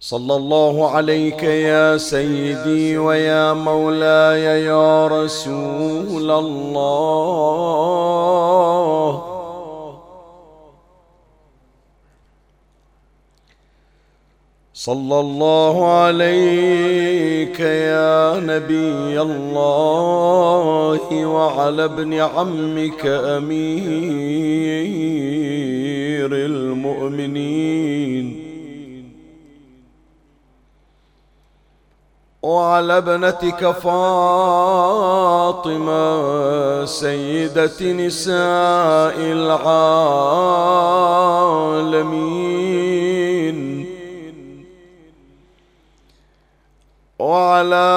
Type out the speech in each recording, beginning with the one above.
صلى الله عليك يا سيدي ويا مولاي يا رسول الله. صلى الله عليك يا نبي الله وعلى ابن عمك أمير المؤمنين. وعلى ابنتك فاطمة سيدة نساء العالمين. وعلى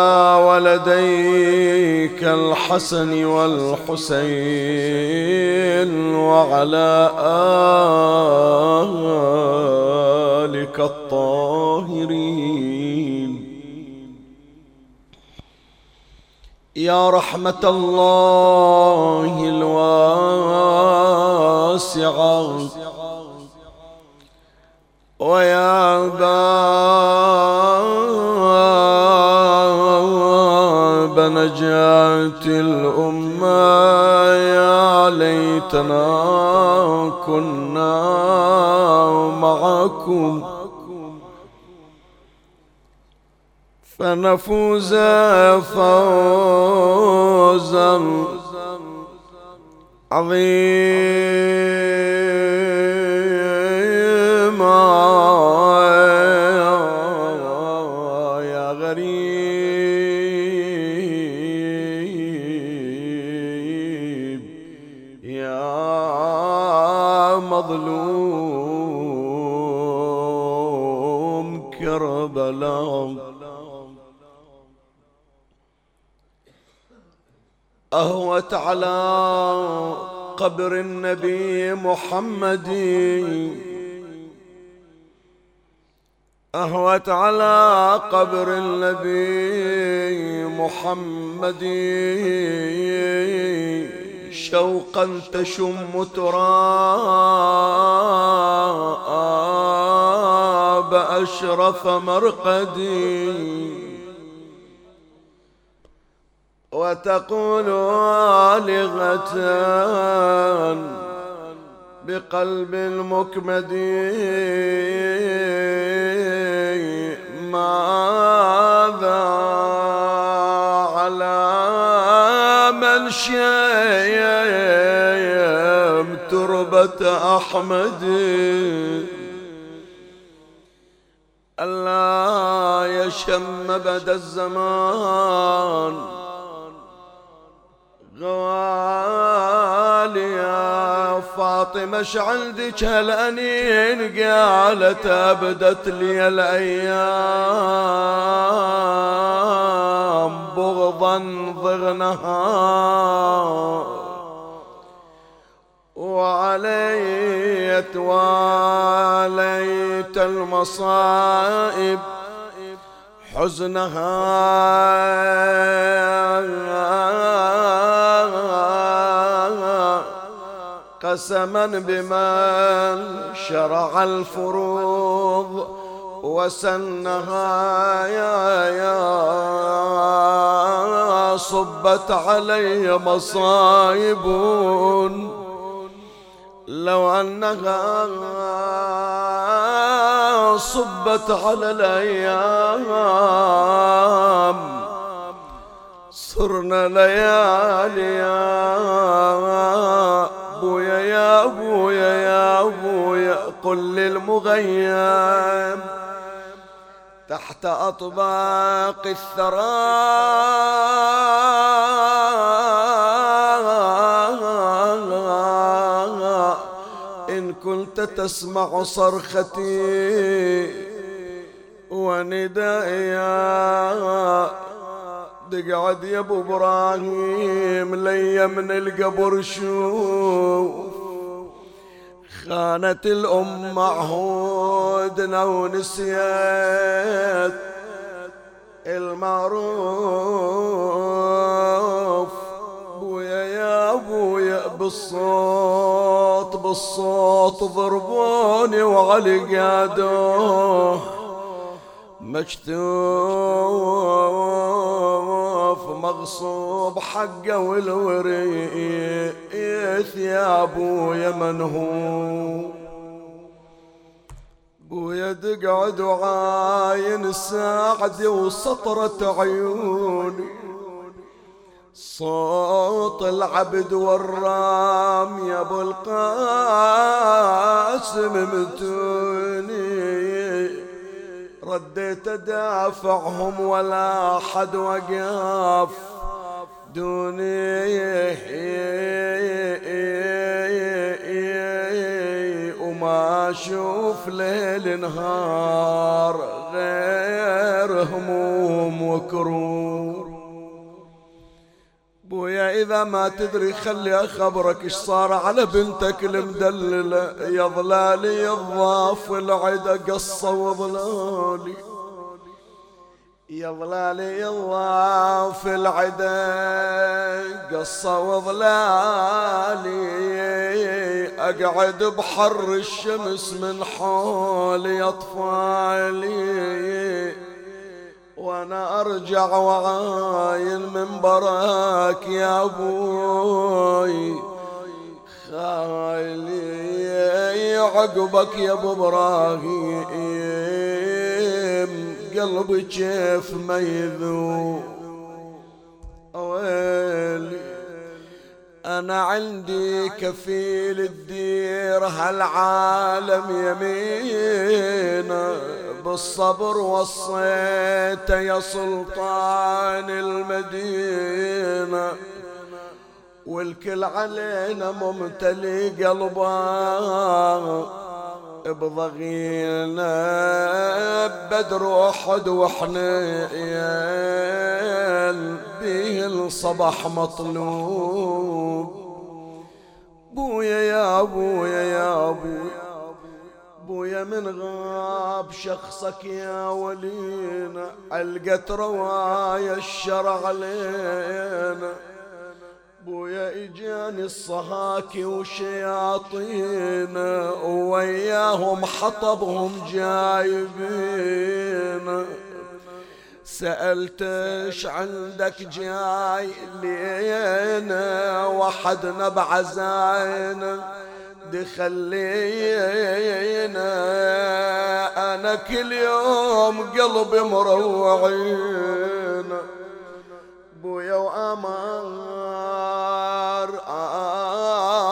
ولديك الحسن والحسين وعلى آلك الطاهرين. يا رحمة الله الواسعة. ويا باب نجاة الأمة يا ليتنا كنا معكم. فنفوز فوزا عظيما. يا غريب يا مظلوم كربلاء. أهوت على قبر النبي محمد. أهوت على قبر النبي محمد. شوقا تشم تراب أشرف مرقدي. وتقول آلغة بقلب المكمد ماذا على من شيم تربة أحمد ألا يشم بدا الزمان غالي يا فاطمة عندك هالأنين قالت أبدت لي الأيام بغضا ضغنها وعلي تواليت المصائب حزنها. قسما بمن شرع الفروض وسنها يا يا صبت علي مصايب لو أنها صبت على الأيام صرنا ليالي يا أبويا يا أبويا يا أبويا قل للمغيب. تحت أطباق الثرى ان كنت تسمع صرختي وندائي. تقعد يا أبو إبراهيم لي من القبر شوف خانت الأم معهودنا ونسيت المعروف. يا أبويا بالصوت بالصوت ضربوني وعلي قادوه مكتوف مغصوب حقه والوريث يا أبويا من هو؟ بويا تقعد وعاين السعد وسطرة عيوني. صوت العبد والرام يا أبو القاسم متوني. رديت أدافعهم ولا حد وقف دوني. وما أشوف ليل نهار غير هموم وكروب. إذا ما تدري خلي اخبرك إيش صار على بنتك المدللة. يا ظلالي الضاف العدا قصة وظلالي. يا ظلالي الضاف العدا قصة وظلالي. أقعد بحر الشمس من حولي أطفالي. وأنا ارجع وعاين من براك يا أبوي. خالي عقبك يا ابو إبراهيم. قلبي كيف ما يذوب ويلي أنا عندي كفيل الدير هالعالم يمينه بالصبر وصيت يا سلطان المدينة. والكل علينا ممتلي قلبه. بضغينا بدر أحد وإحنا به الصبح مطلوب. بويا يا ابويا يا ابويا بويا من غاب شخصك يا ولينا علقت روايا الشرع علينا. بويا إجاني الصهاكي وشياطين وياهم حطبهم جايبين. سألتش عندك جاي لينا وحدنا بعزاينا خلينا أنا كل يوم قلبي مروعين. بويا وأمر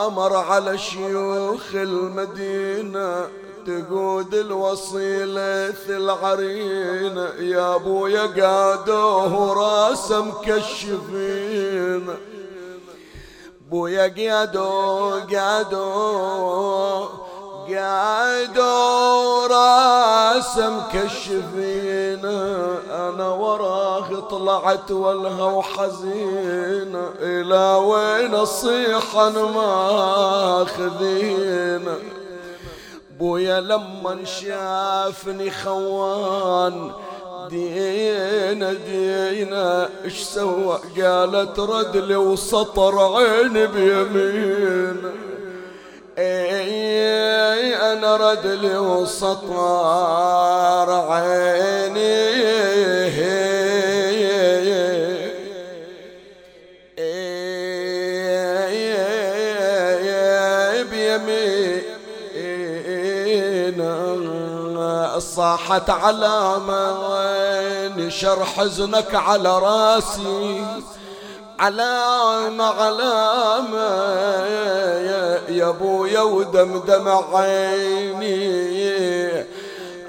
آمر على شيوخ المدينة تقود الوصيلة العرينة. يا أبويا قادوه راسه مكشفين بويا قعدوا قعدوا قعدوا راس مكشفين أنا وراه طلعت والها وحزين إلى وين الصيحة ماخذين بويا لما شافني خوان دينا دينا اش سوى؟ قالت ردلي وسطر عيني بيمين اي أنا ردلي وسطر عيني. صاحت علامة نشر حزنك على راسي. علامة علامة يا ابويا ودمدم عيني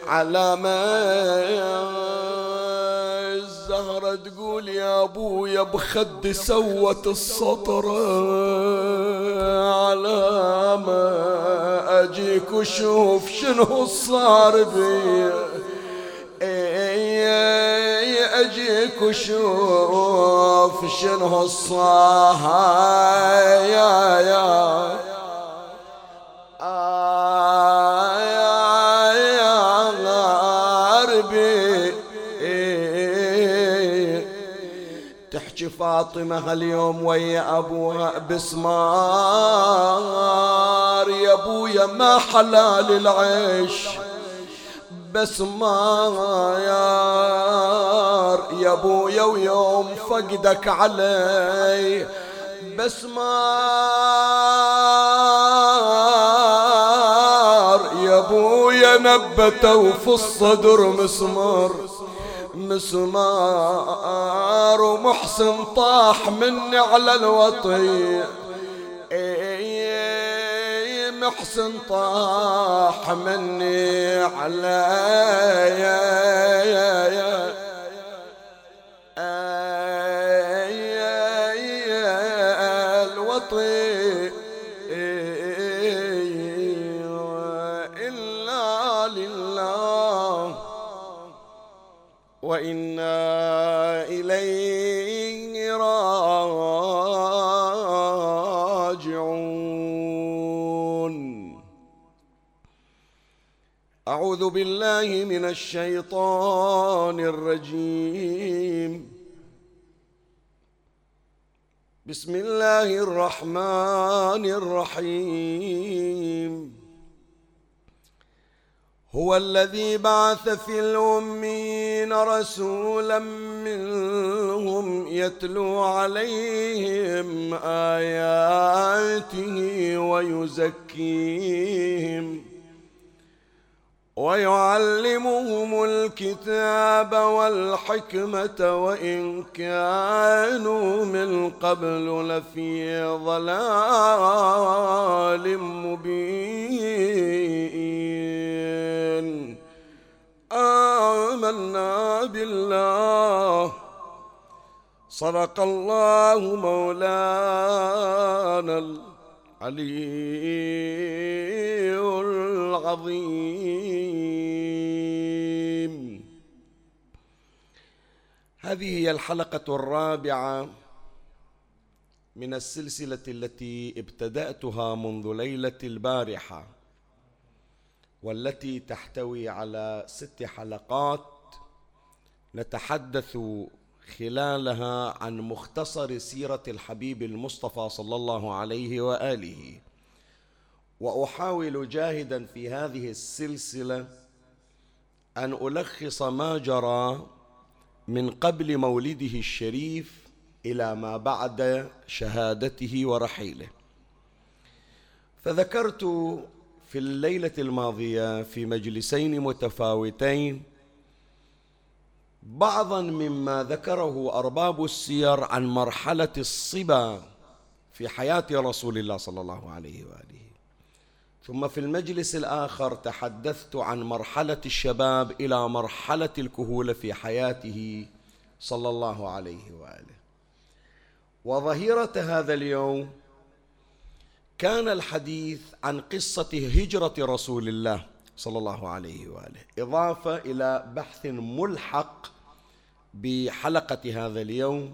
علامة الزهرة تقول يا ابويا بخدي سوت السطر علامة اجيك وشوف شنو صار بي. أجيك وشوف شنو صار يا يا فاطمة هاليوم ويا أبوها بسمار. يا أبويا ما حلال العيش. بس ما يار. يا أبويا ويوم فقدك علي. بس ما يا أبويا نبته وفي الصدر مسمار. مسمار ومحسن طاح مني على الوطي. محسن طاح مني على الوطي إلا لله. وإنا أعوذ بالله من الشيطان الرجيم. بسم الله الرحمن الرحيم. هو الذي بعث في الأمين رسولا منهم يتلو عليهم آياته ويزكيهم. ويعلمهم الكتاب والحكمة وإن كانوا من قبل لفي ضلال مبين. آمنا بالله. صدق الله مولانا العلي العظيم. هذه هي الحلقة الرابعة من السلسلة التي ابتدأتها منذ ليلة البارحة والتي تحتوي على ست حلقات. نتحدث خلالها عن مختصر سيرة الحبيب المصطفى صلى الله عليه وآله. وأحاول جاهدا في هذه السلسلة أن ألخص ما جرى من قبل مولده الشريف إلى ما بعد شهادته ورحيله. فذكرت في الليلة الماضية في مجلسين متفاوتين بعضا مما ذكره أرباب السير عن مرحلة الصبا في حياة رسول الله صلى الله عليه وآله. ثم في المجلس الآخر تحدثت عن مرحلة الشباب إلى مرحلة الكهولة في حياته صلى الله عليه وآله. وظهيرة هذا اليوم كان الحديث عن قصة هجرة رسول الله صلى الله عليه وآله. إضافة إلى بحث ملحق بحلقة هذا اليوم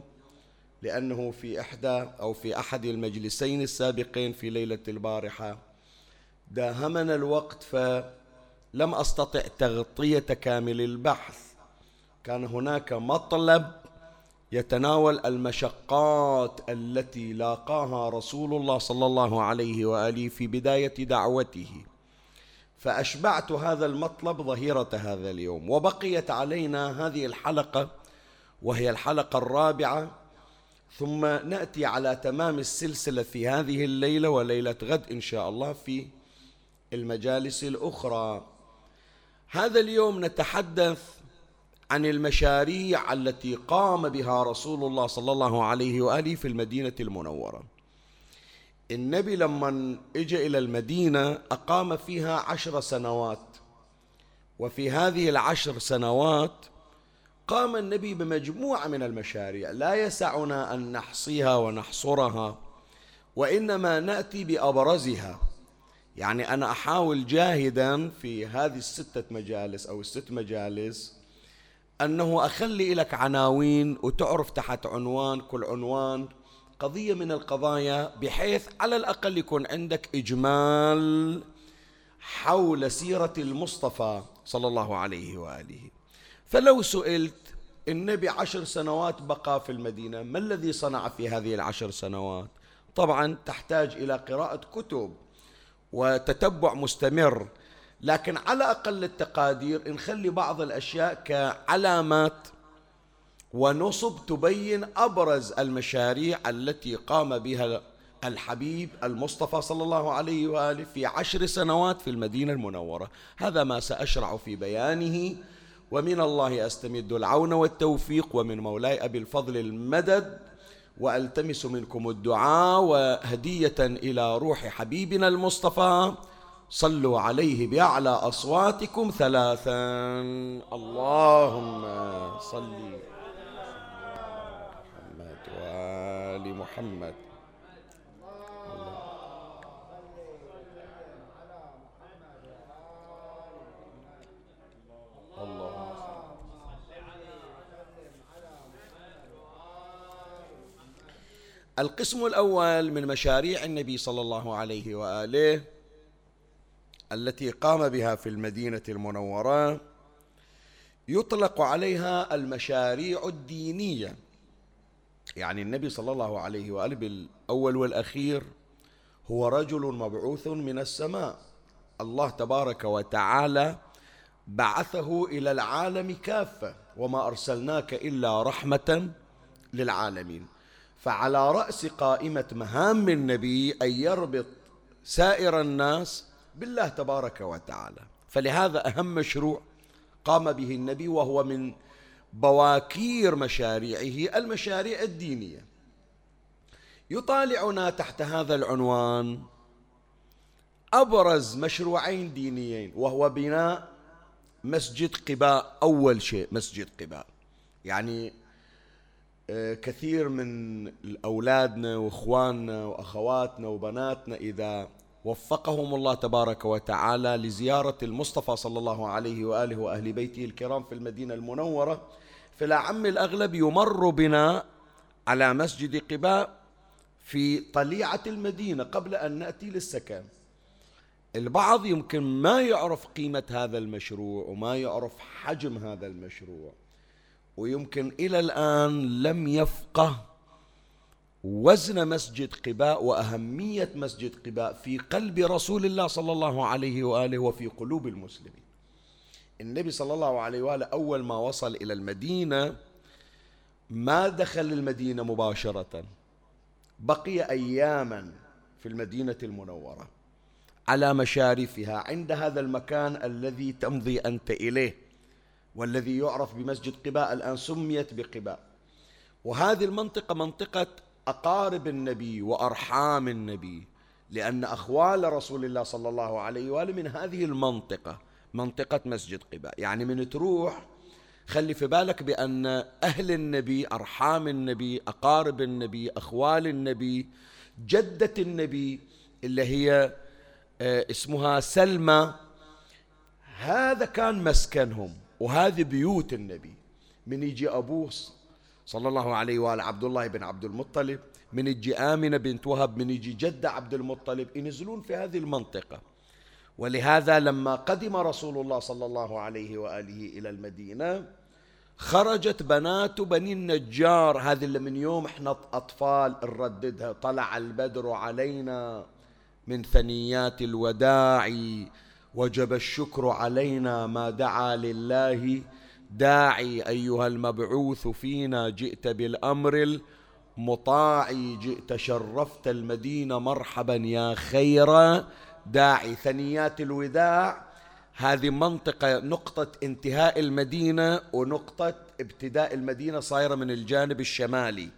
لأنه في إحدى أو في أحد المجلسين السابقين في ليلة البارحة داهمنا الوقت فلم أستطع تغطية كامل البحث. كان هناك مطلب يتناول المشقات التي لاقاها رسول الله صلى الله عليه وآله في بداية دعوته. فأشبعت هذا المطلب ظهيرة هذا اليوم. وبقيت علينا هذه الحلقة وهي الحلقة الرابعة. ثم نأتي على تمام السلسلة في هذه الليلة وليلة غد إن شاء الله في المجالس الأخرى. هذا اليوم نتحدث عن المشاريع التي قام بها رسول الله صلى الله عليه وآله في المدينة المنورة. النبي لما اجى إلى المدينة أقام فيها عشر سنوات. وفي هذه العشر سنوات قام النبي بمجموعة من المشاريع. لا يسعنا أن نحصيها ونحصرها وإنما نأتي بأبرزها. يعني أنا أحاول جاهدا في هذه الستة مجالس أو الست مجالس أنه أخلي لك عناوين وتعرف تحت عنوان كل عنوان قضية من القضايا بحيث على الأقل يكون عندك إجمال حول سيرة المصطفى صلى الله عليه وآله. فلو سئلت النبي عشر سنوات بقى في المدينة ما الذي صنع في هذه العشر سنوات؟ طبعا تحتاج إلى قراءة كتب وتتبع مستمر لكن على أقل التقادير نخلي بعض الأشياء كعلامات ونصب تبين أبرز المشاريع التي قام بها الحبيب المصطفى صلى الله عليه وآله في عشر سنوات في المدينة المنورة، هذا ما سأشرع في بيانه ومن الله أستمد العون والتوفيق ومن مولاي أبي الفضل المدد وألتمس منكم الدعاء وهدية إلى روح حبيبنا المصطفى. صلوا عليه بأعلى أصواتكم ثلاثا. اللهم صل وال محمد. القسم الأول من مشاريع النبي صلى الله عليه وآله التي قام بها في المدينة المنورة يطلق عليها المشاريع الدينية. يعني النبي صلى الله عليه وآله بالأول والأخير هو رجل مبعوث من السماء. الله تبارك وتعالى بعثه إلى العالم كافة وما أرسلناك إلا رحمة للعالمين. فعلى رأس قائمة مهام النبي أن يربط سائر الناس بالله تبارك وتعالى. فلهذا أهم مشروع قام به النبي وهو من بواكير مشاريعه المشاريع الدينية. يطالعنا تحت هذا العنوان أبرز مشروعين دينيين وهو بناء مسجد قباء أول شيء مسجد قباء. يعني آه، كثير من أولادنا وإخواننا وأخواتنا وبناتنا إذا وفقهم الله تبارك وتعالى لزيارة المصطفى صلى الله عليه وآله وأهل بيته الكرام في المدينة المنورة فالعم الأغلب يمر بنا على مسجد قباء في طليعة المدينة قبل أن نأتي للسكن. البعض يمكن ما يعرف قيمة هذا المشروع وما يعرف حجم هذا المشروع ويمكن إلى الآن لم يفقه وزن مسجد قباء وأهمية مسجد قباء في قلب رسول الله صلى الله عليه وآله وفي قلوب المسلمين. النبي صلى الله عليه وآله أول ما وصل إلى المدينة ما دخل المدينة مباشرة بقي أياما في المدينة المنورة على مشارفها عند هذا المكان الذي تمضي أنت إليه والذي يعرف بمسجد قباء الآن سميت بقباء. وهذه المنطقة منطقة أقارب النبي وأرحام النبي لأن أخوال رسول الله صلى الله عليه وآله من هذه المنطقة منطقة مسجد قباء. يعني من تروح خلي في بالك بأن أهل النبي أرحام النبي أقارب النبي أخوال النبي جدة النبي اللي هي آه، اسمها سلمى هذا كان مسكنهم وهذه بيوت النبي. من يجي أبوه صلى الله عليه وآله. عبد الله بن عبد المطلب من يجي آمنة بنت وهب من يجي جدة عبد المطلب ينزلون في هذه المنطقة. ولهذا لما قدم رسول الله صلى الله عليه وآله إلى المدينة خرجت بنات بني النجار. هذه اللي من يوم إحنا أطفال نرددها. طلع البدر علينا من ثنيات الوداع وجب الشكر علينا ما دعا لله داعي أيها المبعوث فينا جئت بالأمر المطاع جئت شرفت المدينة مرحبا يا خير. داعي ثنيات الوداع هذه منطقة نقطة انتهاء المدينة ونقطة ابتداء المدينة صايرة من الجانب الشمالي.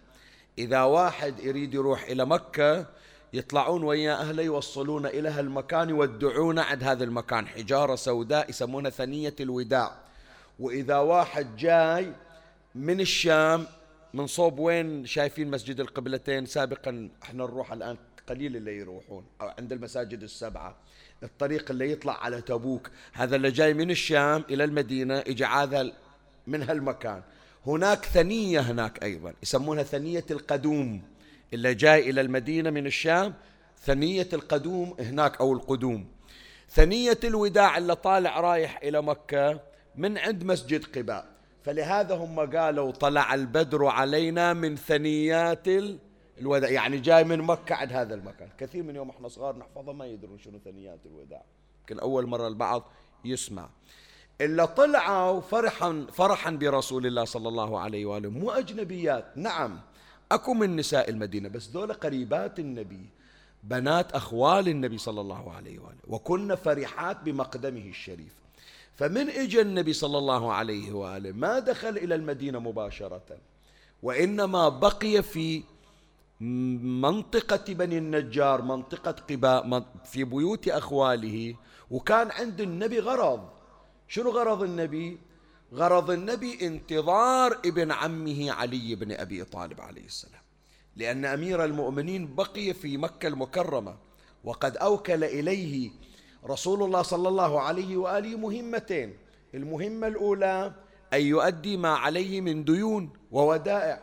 إذا واحد يريد يروح إلى مكة يطلعون ويا أهله يوصلون إلى هالمكان يودعون عند هذا المكان. حجارة سوداء يسمونها ثنية الوداع. وإذا واحد جاي من الشام من صوب وين شايفين مسجد القبلتين سابقا إحنا نروح الآن قليل اللي يروحون أو عند المساجد السبعة. الطريق اللي يطلع على تبوك هذا اللي جاي من الشام إلى المدينة إجا هذا من هالمكان. هناك ثنية هناك أيضا يسمونها ثنية القدوم. اللي جاي إلى المدينة من الشام ثنية القدوم هناك أو القدوم. ثنية الوداع اللي طالع رايح إلى مكة من عند مسجد قباء. فلهذا هم قالوا طلع البدر علينا من ثنيات الوداع. يعني جاي من مكة عند هذا المكان. كثير من يوم إحنا صغار نحفظها ما يدرون شنو ثنيات الوداع. يمكن أول مرة البعض يسمع. إلا طلعوا فرحا فرحا برسول الله صلى الله عليه وآله. مو أجنبيات. نعم أكو من نساء المدينة بس دول قريبات النبي. بنات أخوال النبي صلى الله عليه وآله. وكن فرحات بمقدمه الشريف. فمن اجى النبي صلى الله عليه وآله ما دخل إلى المدينة مباشرة وإنما بقي في منطقة بني النجار منطقة قباء في بيوت أخواله. وكان عند النبي غرض. شنو غرض النبي؟ غرض النبي انتظار ابن عمه علي بن أبي طالب عليه السلام. لأن أمير المؤمنين بقي في مكة المكرمة وقد أوكل إليه رسول الله صلى الله عليه واله مهمتين المهمه الاولى ان يؤدي ما عليه من ديون وودائع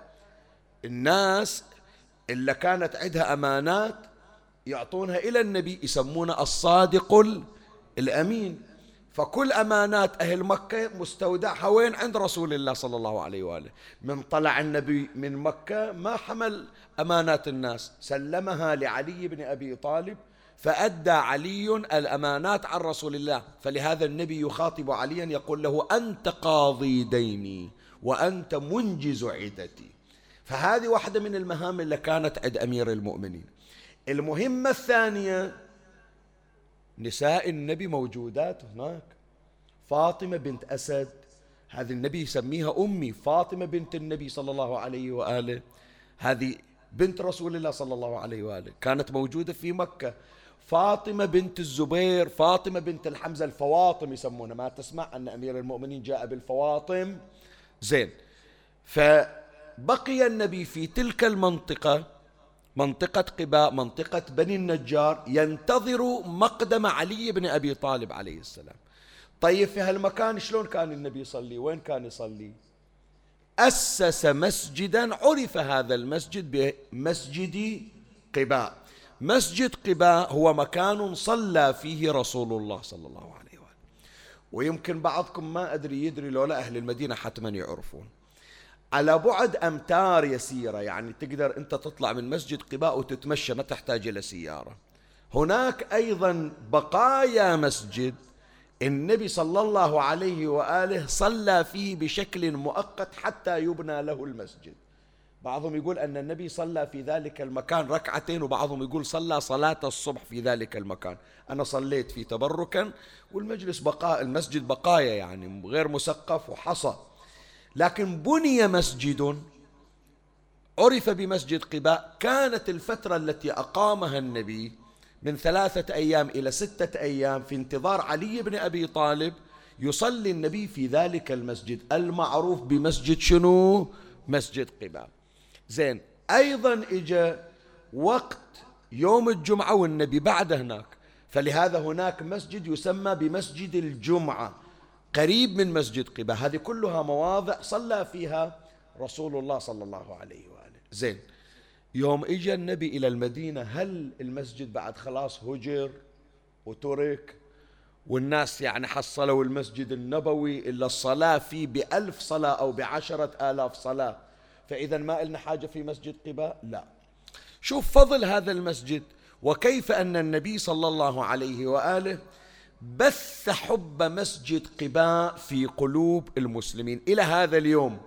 الناس اللي كانت عندها امانات يعطونها إلى النبي يسمونه الصادق الامين فكل امانات أهل مكه مستودعها وين عند رسول الله صلى الله عليه واله من طلع النبي من مكه ما حمل امانات الناس سلمها لعلي بن ابي طالب فأدى علي الأمانات عن رسول الله. فلهذا النبي يخاطب عليا يقول له أنت قاضي ديني وأنت منجز عدتي. فهذه واحدة من المهام اللي كانت عند أمير المؤمنين. المهمة الثانية نساء النبي موجودات هناك. فاطمة بنت أسد هذه النبي يسميها أمي فاطمة بنت النبي صلى الله عليه وآله. هذه بنت رسول الله صلى الله عليه وآله كانت موجودة في مكة. فاطمة بنت الزبير فاطمة بنت الحمزة الفواطم يسمونها. ما تسمع أن أمير المؤمنين جاء بالفواطم؟ زين. فبقي النبي في تلك المنطقة منطقة قباء منطقة بني النجار ينتظر مقدم علي بن أبي طالب عليه السلام. طيب في هالمكان شلون كان النبي يصلي؟ وين كان يصلي؟ أسس مسجدا عرف هذا المسجد بمسجد قباء. مسجد قباء هو مكان صلى فيه رسول الله صلى الله عليه وآله. ويمكن بعضكم ما أدري يدري لولا أهل المدينة حتما يعرفون. على بعد أمتار يسيرة يعني تقدر أنت تطلع من مسجد قباء وتتمشى ما تحتاج إلى سيارة. هناك أيضا بقايا مسجد النبي صلى الله عليه وآله صلى فيه بشكل مؤقت حتى يبنى له المسجد. بعضهم يقول أن النبي صلى في ذلك المكان ركعتين وبعضهم يقول صلى صلاة الصبح في ذلك المكان. أنا صليت في تبركا والمجلس بقاء المسجد بقايا يعني غير مسقف وحصى. لكن بني مسجد عرف بمسجد قباء كانت الفترة التي أقامها النبي من ثلاثة أيام إلى ستة أيام في انتظار علي بن أبي طالب يصلي النبي في ذلك المسجد. المعروف بمسجد شنو؟ مسجد قباء. زين. أيضا إجا وقت يوم الجمعة والنبي بعد هناك فلهذا هناك مسجد يسمى بمسجد الجمعة قريب من مسجد قباء هذه كلها مواضع صلى فيها رسول الله صلى الله عليه وآله. زين. يوم اجى النبي إلى المدينة هل المسجد بعد خلاص هجر وترك؟ والناس يعني حصلوا المسجد النبوي إلا الصلاة فيه بألف صلاة أو بعشرة آلاف صلاة. فإذا ما لنا حاجة في مسجد قباء؟ لا. شوف فضل هذا المسجد وكيف أن النبي صلى الله عليه وآله بث حب مسجد قباء في قلوب المسلمين. إلى هذا اليوم.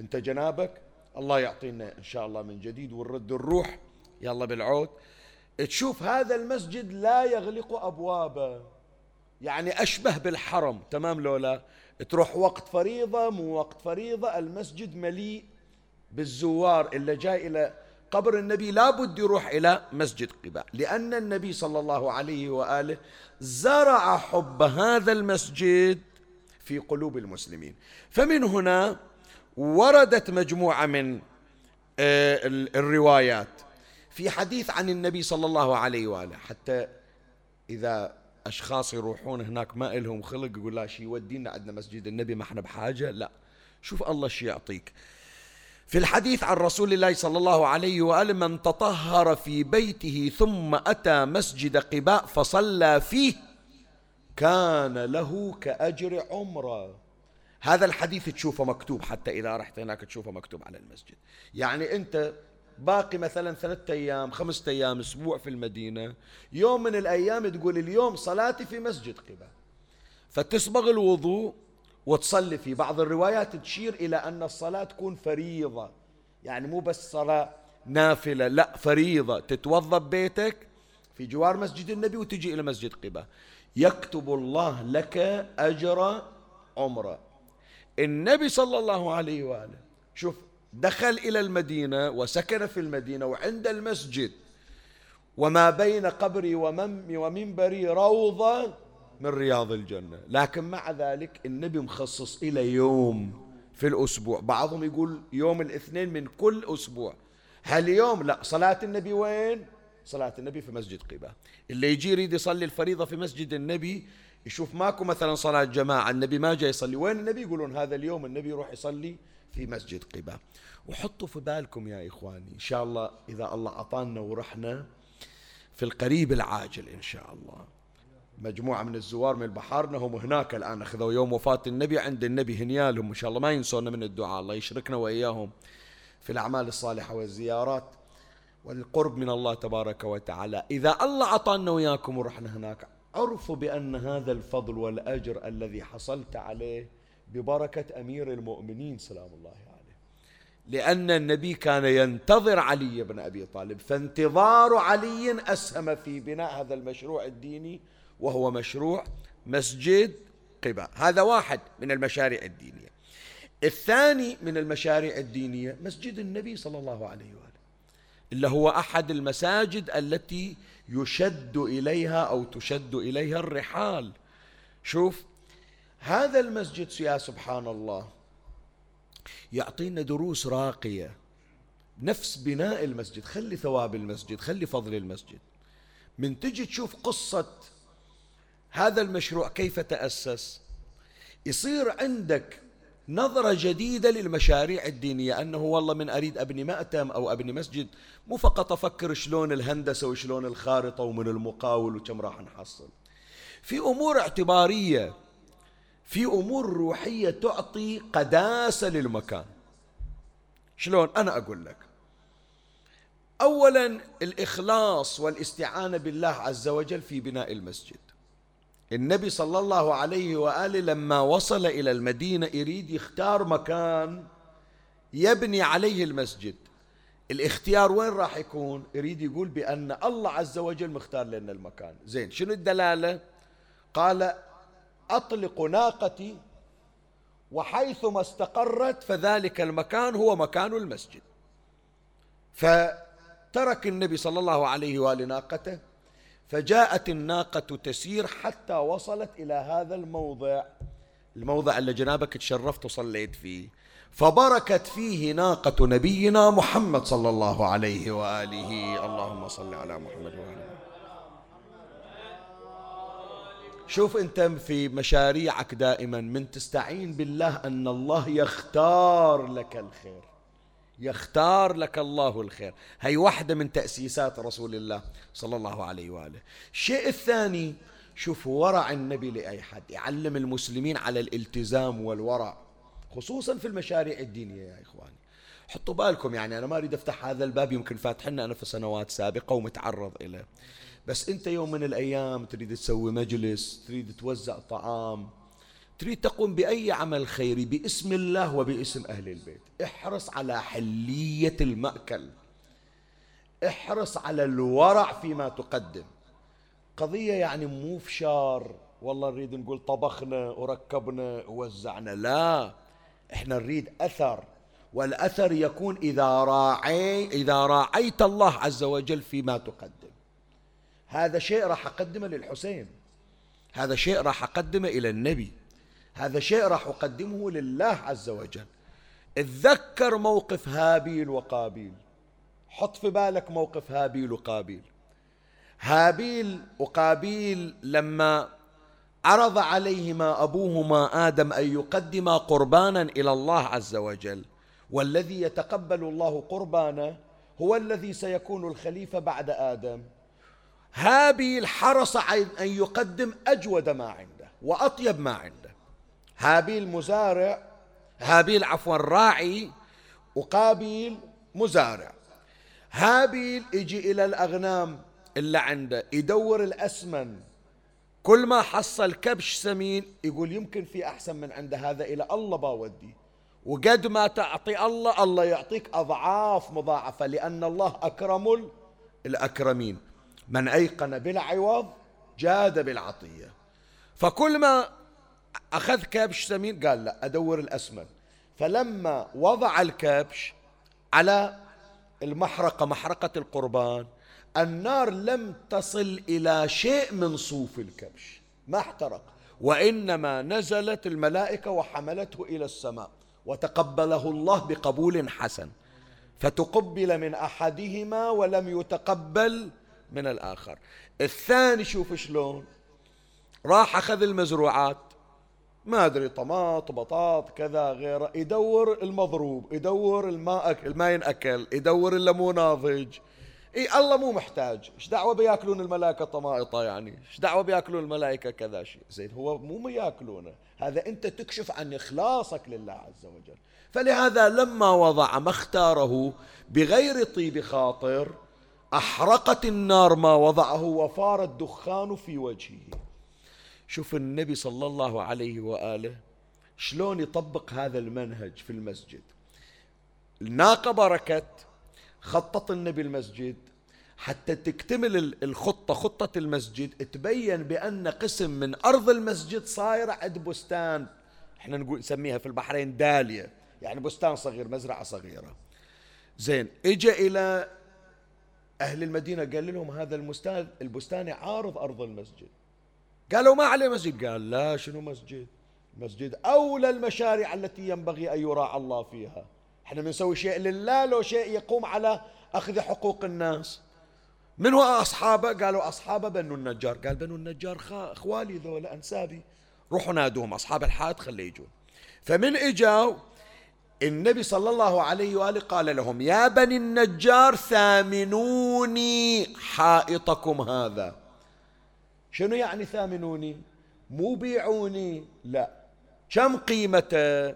أنت جنابك الله يعطينا إن شاء الله من جديد ونرد الروح. يلا بالعود. تشوف هذا المسجد لا يغلق أبوابه. يعني أشبه بالحرم. تمام لولا؟ تروح وقت فريضة مو وقت فريضة المسجد مليء بالزوار اللي جاي إلى قبر النبي لابد يروح إلى مسجد قباء. لأن النبي صلى الله عليه وآله زرع حب هذا المسجد في قلوب المسلمين. فمن هنا وردت مجموعة من آه، الروايات. في حديث عن النبي صلى الله عليه وآله حتى إذا أشخاص يروحون هناك ما إلهم خلق يقول لا شي يودينا عندنا مسجد النبي ما إحنا بحاجة. لا. شوف الله شي يعطيك. في الحديث عن رسول الله صلى الله عليه وآله من تطهر في بيته ثم أتى مسجد قباء فصلى فيه كان له كأجر عمرة. هذا الحديث تشوفه مكتوب حتى إذا رحت هناك تشوفه مكتوب على المسجد. يعني أنت باقي مثلا ثلاثة أيام خمسة أيام أسبوع في المدينة يوم من الأيام تقول اليوم صلاتي في مسجد قباء. فتسبغ الوضوء وتصلي في بعض الروايات تشير إلى أن الصلاة تكون فريضة. يعني مو بس صلاة نافلة لا فريضة. تتوضا ببيتك في جوار مسجد النبي وتجي إلى مسجد قباء يكتب الله لك أجر عمره النبي صلى الله عليه وآله شوف دخل إلى المدينة وسكن في المدينة وعند المسجد. وما بين قبري ومنبري روضة من رياض الجنة. لكن مع ذلك النبي مخصص إلى يوم في الأسبوع. بعضهم يقول يوم الاثنين من كل أسبوع. هل يوم؟ لا. صلاة النبي وين؟ صلاة النبي في مسجد قباء. اللي يجي يريد يصلي الفريضة في مسجد النبي يشوف ماكو مثلا صلاة جماعة النبي ما جاي يصلي. وين النبي؟ يقولون هذا اليوم النبي يروح يصلي في مسجد قباء. وحطوا في بالكم يا إخواني إن شاء الله إذا الله أعطانا ورحنا في القريب العاجل إن شاء الله. مجموعة من الزوار من بحارنا هم هناك الآن. أخذوا يوم وفاة النبي عند النبي هنيالهم. إن شاء الله ما ينسونا من الدعاء. الله يشركنا وإياهم في الأعمال الصالحة والزيارات والقرب من الله تبارك وتعالى. إذا الله أعطانا وياكم ورحنا هناك عرفوا بأن هذا الفضل والأجر الذي حصلت عليه ببركة أمير المؤمنين سلام الله عليه. لأن النبي كان ينتظر علي بن أبي طالب فانتظار علي أسهم في بناء هذا المشروع الديني وهو مشروع مسجد قباء. هذا واحد من المشاريع الدينية. الثاني من المشاريع الدينية مسجد النبي صلى الله عليه وآله. إلا هو أحد المساجد التي يشد إليها أو تشد إليها الرحال. شوف هذا المسجد يا سبحان الله يعطينا دروس راقية. نفس بناء المسجد. خلي ثواب المسجد خلي فضل المسجد. من تجي تشوف قصة هذا المشروع كيف تأسس؟ يصير عندك نظرة جديدة للمشاريع الدينية أنه والله من أريد أبني مأتم أو أبني مسجد مو فقط أفكر شلون الهندسة وشلون الخارطة ومن المقاول وكم راح نحصل. في أمور اعتبارية في أمور روحية تعطي قداسة للمكان. شلون؟ أنا أقول لك. أولا الإخلاص والاستعانة بالله عز وجل في بناء المسجد. النبي صلى الله عليه وآله لما وصل إلى المدينة يريد يختار مكان يبني عليه المسجد. الاختيار وين راح يكون؟ يريد يقول بأن الله عز وجل مختار لنا المكان. زين شنو الدلالة؟ قال أطلق ناقتي وحيثما استقرت فذلك المكان هو مكان المسجد. فترك النبي صلى الله عليه وآله ناقته. فجاءت الناقة تسير حتى وصلت إلى هذا الموضع. الموضع اللي جنابك تشرفت وصليت فيه. فبركت فيه ناقة نبينا محمد صلى الله عليه وآله. اللهم صل على محمد وآله. شوف أنت في مشاريعك دائما من تستعين بالله أن الله يختار لك الخير. يختار لك الله الخير. هي واحدة من تأسيسات رسول الله صلى الله عليه وآله. الشيء الثاني شوف ورع النبي لأي حد. يعلم المسلمين على الالتزام والورع خصوصا في المشاريع الدينية يا إخواني. حطوا بالكم يعني أنا ما أريد أفتح هذا الباب يمكن فاتحنا أنا في سنوات سابقة ومتعرض إليه. بس أنت يوم من الأيام تريد تسوي مجلس تريد توزع طعام تريد تقوم بأي عمل خيري باسم الله وباسم أهل البيت. احرص على حلية المأكل. احرص على الورع فيما تقدم. قضية يعني مو فشار والله نريد نقول طبخنا وركبنا ووزعنا. لا إحنا نريد أثر. والأثر يكون إذا راعي إذا راعيت الله عز وجل فيما تقدم. هذا شيء راح أقدمه للحسين. هذا شيء راح أقدمه إلى النبي. هذا شيء راح أقدمه لله عز وجل. اتذكر موقف هابيل وقابيل. حط في بالك موقف هابيل وقابيل. هابيل وقابيل لما عرض عليهما أبوهما آدم أن يقدما قربانا إلى الله عز وجل. والذي يتقبل الله قربانه هو الذي سيكون الخليفة بعد آدم. هابيل حرص أن يقدم أجود ما عنده وأطيب ما عنده. هابيل مزارع هابيل عفوا راعي وقابيل مزارع. هابيل يجي إلى الأغنام اللي عنده يدور الأسمن. كل ما حصل كبش سمين يقول يمكن في أحسن من عنده هذا إلى الله باودي. وقد ما تعطي الله الله يعطيك أضعاف مضاعفة لأن الله أكرم الأكرمين. من أيقن بلا عوض جاد بالعطية. فكل ما أخذ كبش سمين؟ قال لا أدور الأسمن. فلما وضع الكبش على المحرقة محرقة القربان النار لم تصل إلى شيء من صوف الكبش ما احترق. وإنما نزلت الملائكة وحملته إلى السماء وتقبله الله بقبول حسن. فتقبل من أحدهما ولم يتقبل من الآخر. الثاني شوف شلون راح أخذ المزروعات ما أدري طماط بطاط كذا غيره. يدور المضروب يدور الماء الماء ينأكل يدور الليمون ناضج. إي الله مو محتاج. إيش دعوة بيأكلون الملائكة طمائطة يعني؟ إيش دعوة بيأكلون الملائكة كذا شيء؟ زين هو مو يأكلونه. هذا أنت تكشف عن إخلاصك لله عز وجل. فلهذا لما وضع ما اختاره بغير طيب خاطر أحرقت النار ما وضعه وفار الدخان في وجهه. شوف النبي صلى الله عليه وآله شلون يطبق هذا المنهج في المسجد. الناقه بركت خطط النبي المسجد حتى تكتمل الخطة خطة المسجد تبين بأن قسم من أرض المسجد صاير عند بستان إحنا نقول نسميها في البحرين دالية يعني بستان صغير مزرعة صغيرة. زين اجى إلى أهل المدينة قال لهم هذا البستان البستان عارض أرض المسجد. قالوا ما عليه مسجد. قال لا شنو مسجد؟ مسجد أولى المشاريع التي ينبغي أن يراعى الله فيها. إحنا بنسوي شيء لله لو شيء يقوم على أخذ حقوق الناس. من هو أصحابه؟ قالوا أصحابه بنو النجار. قال بنو النجار أخوالي ذولا أنسابي. روحوا نادوهم أصحاب الحائط خليه يجون. فمن إجاوا النبي صلى الله عليه وآله قال لهم يا بني النجار ثامنوني حائطكم هذا. شنو يعني ثامنوني؟ مو بيعوني لا. كم قيمته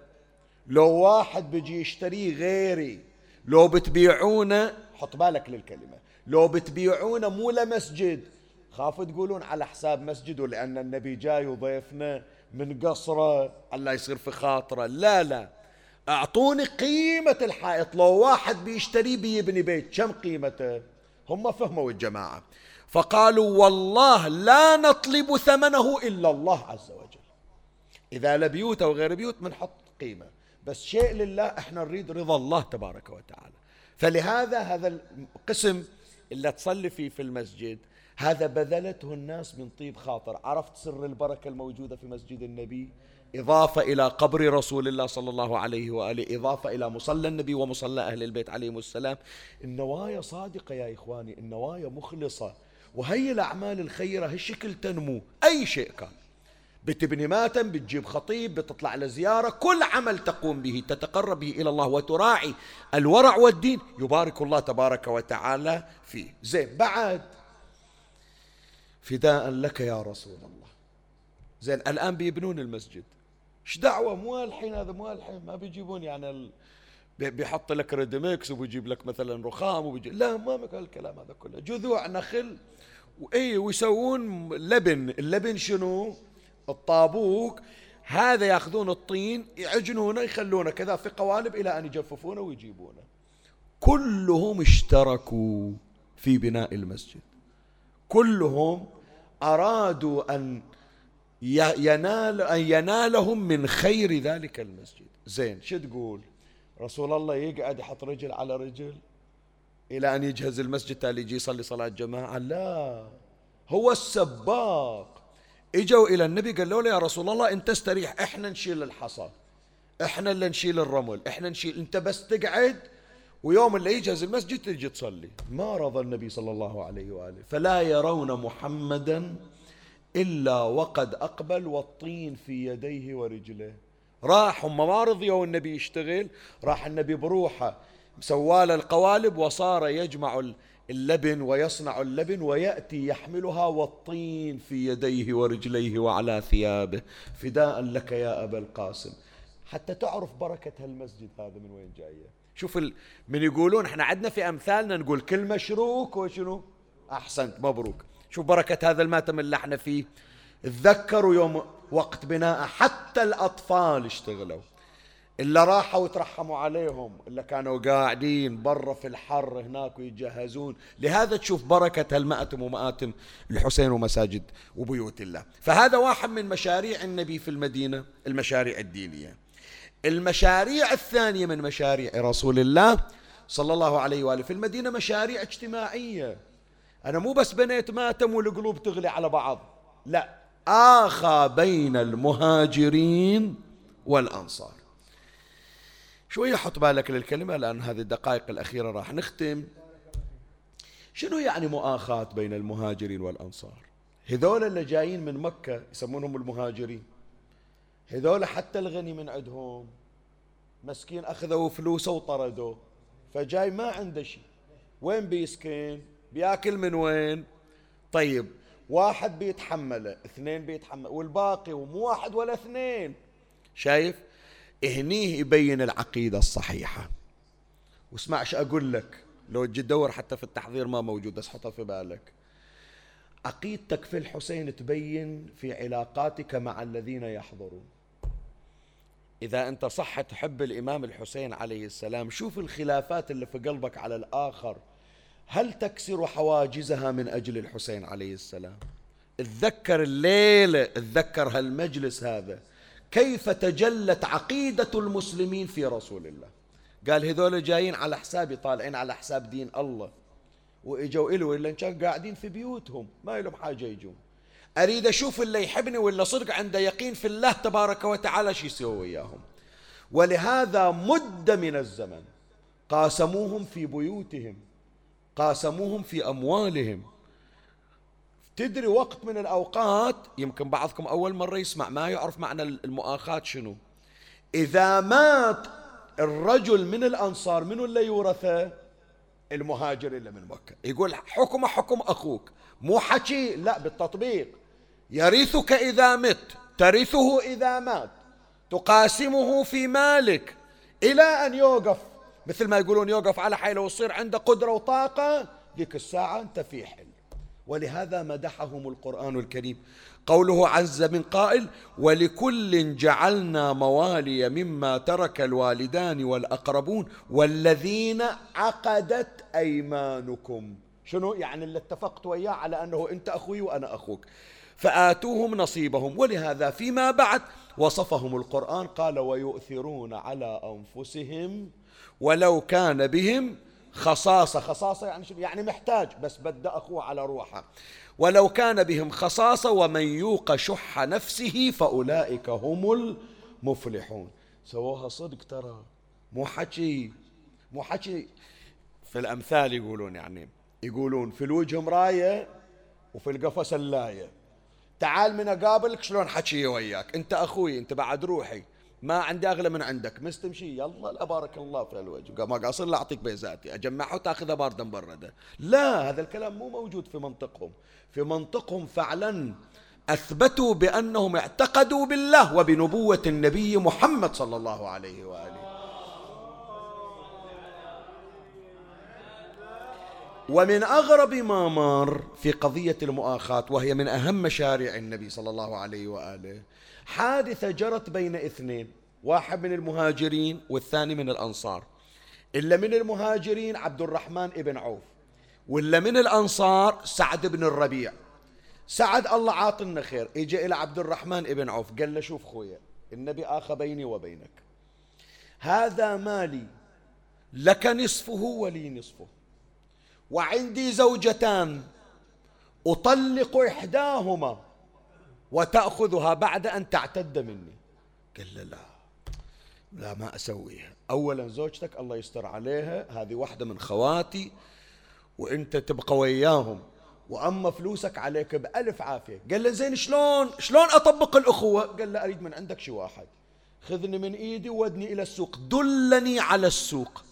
لو واحد بيجي يشتريه غيري لو بتبيعونه حط بالك للكلمة لو بتبيعونه مو لمسجد. خاف تقولون على حساب مسجد ولأن النبي جاي وضيفنا من قصره. الله يصير في خاطره. لا لا. أعطوني قيمة الحائط. لو واحد بيشتريه بيبني بيت كم قيمته؟ هم فهموا الجماعة. فقالوا والله لا نطلب ثمنه إلا الله عز وجل. إذا لبيوت أو غير بيوت بنحط قيمة. بس شيء لله إحنا نريد رضا الله تبارك وتعالى. فلهذا هذا القسم اللي تصلي فيه في المسجد هذا بذلته الناس من طيب خاطر. عرفت سر البركة الموجودة في مسجد النبي؟ إضافة إلى قبر رسول الله صلى الله عليه وآله إضافة إلى مصلى النبي ومصلى أهل البيت عليهم السلام. النوايا صادقة يا إخواني النوايا مخلصة. وهي الأعمال الخيرة هالشكل تنمو. أي شيء كان. بتبني ماتم بتجيب خطيب بتطلع لزيارة. كل عمل تقوم به تتقرب به إلى الله وتراعي الورع والدين. يبارك الله تبارك وتعالى فيه. زين بعد. فداء لك يا رسول الله. زين الآن بيبنون المسجد. إيش دعوة؟ مو الحين هذا مو الحين ما بيجيبون يعني. بيحط لك ready-mix وبيجيب لك مثلا رخام وبيجي لا ما الكلام هذا كله. جذوع نخل واي ويسوون لبن. اللبن شنو؟ الطابوق هذا ياخذون الطين يعجنونه يخلونه كذا في قوالب إلى أن يجففونه ويجيبونه. كلهم اشتركوا في بناء المسجد. كلهم أرادوا أن ينال أن ينالهم من خير ذلك المسجد. زين شو تقول؟ رسول الله يقعد يحط رجل على رجل إلى أن يجهز المسجد تالي يجي يصلي صلاة جماعة لا هو السباق. إجوا إلى النبي قالوا له يا رسول الله انت استريح إحنا نشيل الحصى إحنا اللي نشيل الرمل إحنا نشيل إنت بس تقعد ويوم اللي يجهز المسجد تجي تصلي. ما رضى النبي صلى الله عليه وآله. فلا يرون محمدا إلا وقد أقبل والطين في يديه ورجله. راح هم ما رضيوا النبي يشتغل راح النبي بروحه سواله القوالب وصار يجمع اللبن ويصنع اللبن ويأتي يحملها والطين في يديه ورجليه وعلى ثيابه. فداء لك يا أبا القاسم. حتى تعرف بركة هالمسجد هذا من وين جاية. شوف. من يقولون إحنا عندنا في أمثالنا نقول كل مشروك وشنو؟ أحسنت مبروك. شوف بركة هذا الماتم اللي إحنا فيه. تذكروا يوم وقت بناء حتى الأطفال اشتغلوا إلا راحوا وترحموا عليهم إلا كانوا قاعدين برا في الحر هناك ويجهزون لهذا تشوف بركة هالمآتم ومآتم الحسين ومساجد وبيوت الله. فهذا واحد من مشاريع النبي في المدينة المشاريع الدينية. المشاريع الثانية من مشاريع رسول الله صلى الله عليه وآله. في المدينة مشاريع اجتماعية. أنا مو بس بنيت ماتم والقلوب تغلي على بعض. لا. آخى بين المهاجرين والأنصار. شوية حط بالك للكلمة لأن هذه الدقائق الأخيرة راح نختم. شنو يعني مؤاخاة بين المهاجرين والأنصار؟ هذول اللي جايين من مكة يسمونهم المهاجرين. هذول حتى الغني من عندهم. مسكين أخذوا فلوسه وطردوه. فجاي ما عنده شيء. وين بيسكن؟ بياكل من وين؟ طيب واحد بيتحمله اثنين بيتحمل والباقي ومو واحد ولا اثنين. شايف؟ هنيه يبين العقيدة الصحيحة. واسمع إيش أقول لك لو تجي تدور حتى في التحضير ما موجود بس حطها في بالك. عقيدتك في الحسين تبين في علاقاتك مع الذين يحضرون. إذا أنت صح تحب الإمام الحسين عليه السلام شوف الخلافات اللي في قلبك على الآخر. هل تكسر حواجزها من أجل الحسين عليه السلام؟ تذكر الليلة تذكر هالمجلس هذا. كيف تجلت عقيدة المسلمين في رسول الله؟ قال هذول جايين على حسابي طالعين على حساب دين الله. وإجوا إلو إلا كان قاعدين في بيوتهم ما لهم حاجة يجون. أريد أشوف اللي يحبني ولا صدق عنده يقين في الله تبارك وتعالى شو يسوي وياهم. ولهذا مدة من الزمن قاسموهم في بيوتهم. قاسموهم في أموالهم. تدري وقت من الأوقات يمكن بعضكم أول مرة يسمع ما يعرف معنى المؤاخاة شنو. إذا مات الرجل من الأنصار منو اللي يورثه؟ المهاجر اللي من مكة. يقول حكم حكم أخوك. مو حكي لا بالتطبيق. يرثك إذا مت ترثه إذا مات. تقاسمه في مالك إلى أن يوقف. مثل ما يقولون يوقف على حيله ويصير عنده قدرة وطاقة ذيك الساعة أنت في حل. ولهذا مدحهم القرآن الكريم. قوله عز من قائل ولكل جعلنا موالي مما ترك الوالدان والأقربون والذين عقدت أيمانكم. شنو؟ يعني اللي اتفقت وياه على أنه أنت أخوي وأنا أخوك. فآتوهم نصيبهم. ولهذا فيما بعد وصفهم القرآن قال ويؤثرون على أنفسهم ولو كان بهم خصاصة. خصاصة يعني شنو؟ يعني محتاج بس بده أخوه على روحه. ولو كان بهم خصاصة ومن يوق شح نفسه فأولئك هم المفلحون. سووها صدق ترى. مو حكي مو حكي. في الأمثال يقولون يعني يقولون في الوجه مراية وفي القفا سلاية تعال من أقابلك شلون حكي وياك؟ أنت أخوي أنت بعد روحي. ما عندي أغلى من عندك. مستمشي. يلا لا بارك الله في الوجه. ما قاصر لا أعطيك بيزاتي. أجمعه وتاخذها باردا مبرده لا هذا الكلام مو موجود في منطقهم. في منطقهم فعلا أثبتوا بأنهم اعتقدوا بالله وبنبوة النبي محمد صلى الله عليه وآله. ومن أغرب ما مر في قضية المؤاخاة وهي من أهم مشاريع النبي صلى الله عليه وآله حادثة جرت بين اثنين واحد من المهاجرين والثاني من الأنصار. إلا من المهاجرين عبد الرحمن ابن عوف ولا من الأنصار سعد بن الربيع. سعد الله عاطنا خير اجى إلى عبد الرحمن ابن عوف قال له شوف خويا النبي آخى بيني وبينك. هذا مالي لك نصفه ولي نصفه. وعندي زوجتان أطلق إحداهما. وتأخذها بعد أن تعتد مني. قال لا لا ما أسويها. أولا زوجتك الله يستر عليها هذه واحدة من خواتي وأنت تبقى وياهم. وأما فلوسك عليك بألف عافية. قال له زين شلون؟ شلون أطبق الأخوة؟ قال له أريد من عندك شي واحد. خذني من إيدي وودني إلى السوق. دلني على السوق.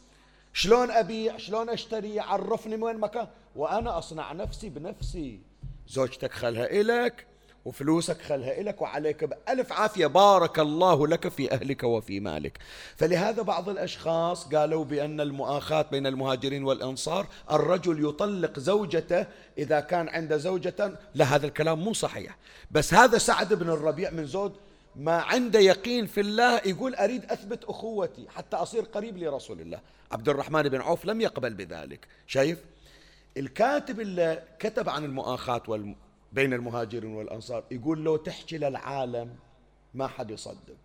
شلون أبيع؟ شلون أشتري؟ عرفني وين مكان. وأنا أصنع نفسي بنفسي. زوجتك خلها الك وفلوسك خلها إلك وعليك بألف عافية. بارك الله لك في أهلك وفي مالك. فلهذا بعض الأشخاص قالوا بأن المؤاخاة بين المهاجرين والأنصار الرجل يطلق زوجته إذا كان عنده زوجة لا هذا الكلام مو صحيح. بس هذا سعد بن الربيع من زود ما عنده يقين في الله يقول أريد أثبت أخوتي حتى أصير قريب لرسول الله. عبد الرحمن بن عوف لم يقبل بذلك. شايف؟ الكاتب اللي كتب عن المؤاخاة والم... بين المهاجرين والأنصار. يقول لو تحكي للعالم ما حد يصدق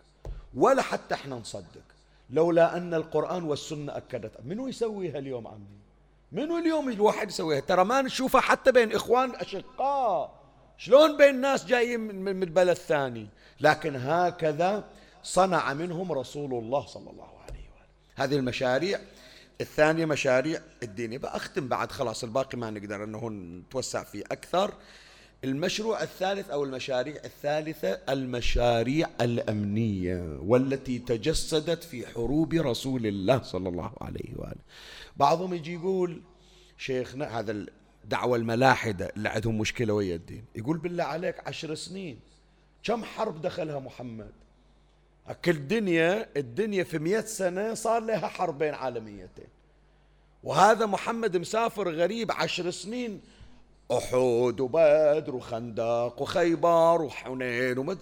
ولا حتى إحنا نصدق. لولا أن القرآن والسنة أكدت. منو يسويها اليوم عمي؟ منو اليوم الواحد يسويها؟ ترى ما نشوفها حتى بين إخوان أشقاء. شلون بين ناس جايين من البلد الثاني؟ لكن هكذا صنع منهم رسول الله صلى الله عليه وآله. هذه المشاريع. الثانية مشاريع الدينية. بأختم بعد خلاص الباقي ما نقدر أنه نتوسع فيه أكثر. المشروع الثالث أو المشاريع الثالثة المشاريع الأمنية والتي تجسدت في حروب رسول الله صلى الله عليه وآله. بعضهم يجي يقول شيخنا هذا الدعوة الملاحدة اللي عندهم مشكلة ويا الدين. يقول بالله عليك عشر سنين. كم حرب دخلها محمد؟ كل الدنيا الدنيا في مئة سنة صار لها حربين عالميتين. وهذا محمد مسافر غريب عشر سنين أحد وبدر وخندق وخيبر وحنين ومد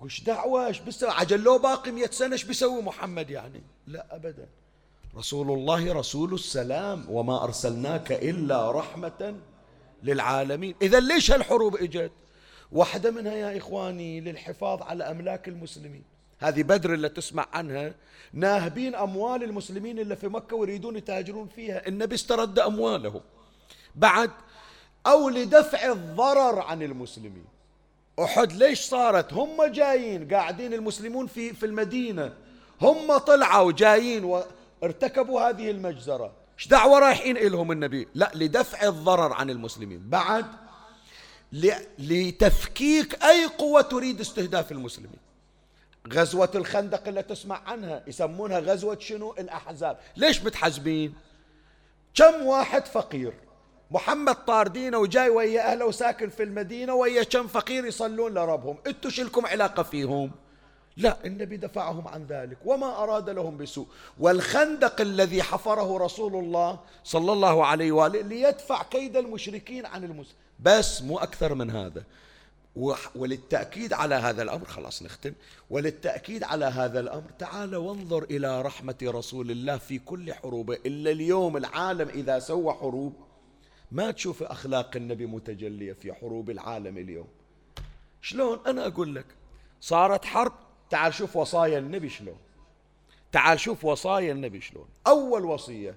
وش دعوة إيش بيسوي؟ عجل لو باقي مئة سنة إيش بيسوي محمد يعني؟ لا أبدا. رسول الله رسول السلام وما أرسلناك إلا رحمة للعالمين. إذا ليش هالحروب إجت؟ واحدة منها يا إخواني للحفاظ على أملاك المسلمين. هذه بدر اللي تسمع عنها. ناهبين أموال المسلمين اللي في مكة ويريدون يتاجرون فيها. النبي استرد أموالهم. بعد أو لدفع الضرر عن المسلمين. أحد ليش صارت؟ هم جايين قاعدين المسلمون في في المدينة. هم طلعوا جايين وارتكبوا هذه المجزرة. إيش دعوة رايحين إلهم النبي؟ لا لدفع الضرر عن المسلمين. بعد لتفكيك أي قوة تريد استهداف المسلمين. غزوة الخندق اللي تسمع عنها يسمونها غزوة شنو؟ الأحزاب. ليش متحزبين كم واحد فقير محمد طاردينة وجاي ويا أهله وساكن في المدينة ويا كم فقير يصلون لربهم. انتو شلكم علاقة فيهم؟ لا النبي دفعهم عن ذلك وما أراد لهم بسوء. والخندق الذي حفره رسول الله صلى الله عليه وآله ليدفع كيد المشركين عن المسلمين بس مو أكثر من هذا. وللتأكيد على هذا الأمر خلاص نختم. وللتأكيد على هذا الأمر تعال وانظر إلى رحمة رسول الله في كل حروبه. إلا اليوم العالم إذا سوى حروب ما تشوف أخلاق النبي متجلية في حروب العالم اليوم. شلون؟ أنا أقول لك صارت حرب. تعال شوف وصايا النبي شلون. تعال شوف وصايا النبي شلون. أول وصية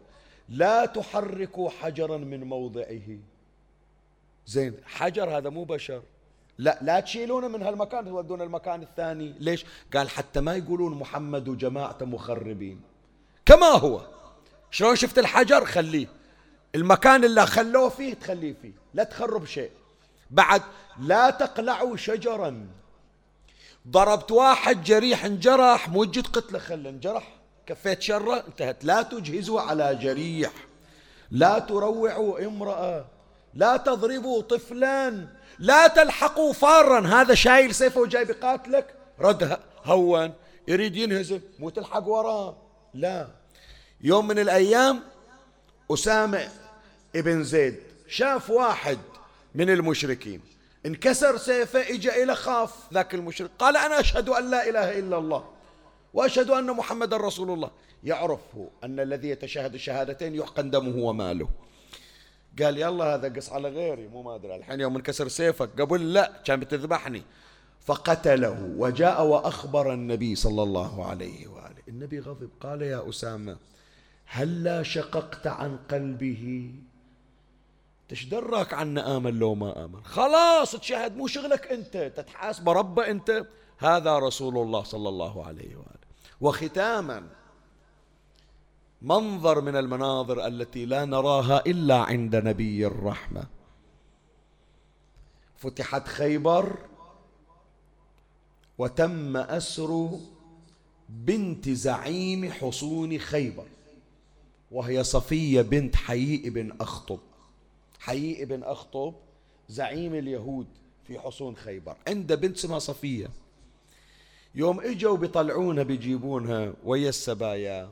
لا تحركوا حجرا من موضعه. زين حجر هذا مو بشر. لا لا تشيلونه من هالمكان تودون المكان الثاني. ليش؟ قال حتى ما يقولون محمد وجماعته مخربين. كما هو. شلون شفت الحجر؟ خليه. المكان اللي خلوه فيه تخليه فيه لا تخرب شيء. بعد لا تقلعوا شجرا. ضربت واحد جريح انجرح موجد قتله خله انجرح. كفيت شره انتهت. لا تجهزوا على جريح. لا تروعوا امرأة. لا تضربوا طفلا. لا تلحقوا فارا. هذا شايل سيفه وجاي بقاتلك رد هون. يريد ينهزم مو تلحق وراه. لا. يوم من الأيام أسامة ابن زيد شاف واحد من المشركين انكسر سيفه اجى إلى خاف ذاك المشرك قال أنا أشهد أن لا إله إلا الله وأشهد أن محمد رسول الله. يعرف أن الذي يتشهد الشهادتين يحقن دمه وماله. قال يلا هذا قص على غيري مو ما أدري الحين يوم انكسر سيفك قبل لا كان بتذبحني. فقتله وجاء وأخبر النبي صلى الله عليه وآله. النبي غضب قال يا أسامة هلا شققت عن قلبه؟ تش دراك عنا آمن لو ما آمن خلاص تشهد مو شغلك أنت. تتحاسب ربه أنت. هذا رسول الله صلى الله عليه وآله. وختاما منظر من المناظر التي لا نراها إلا عند نبي الرحمة. فتحت خيبر وتم أسر بنت زعيم حصون خيبر. وهي صفية بنت حييء بن أخطب. حييء بن أخطب زعيم اليهود في حصون خيبر. عنده بنت اسمها صفية. يوم إجوا بيطلعونها بيجيبونها ويا السبايا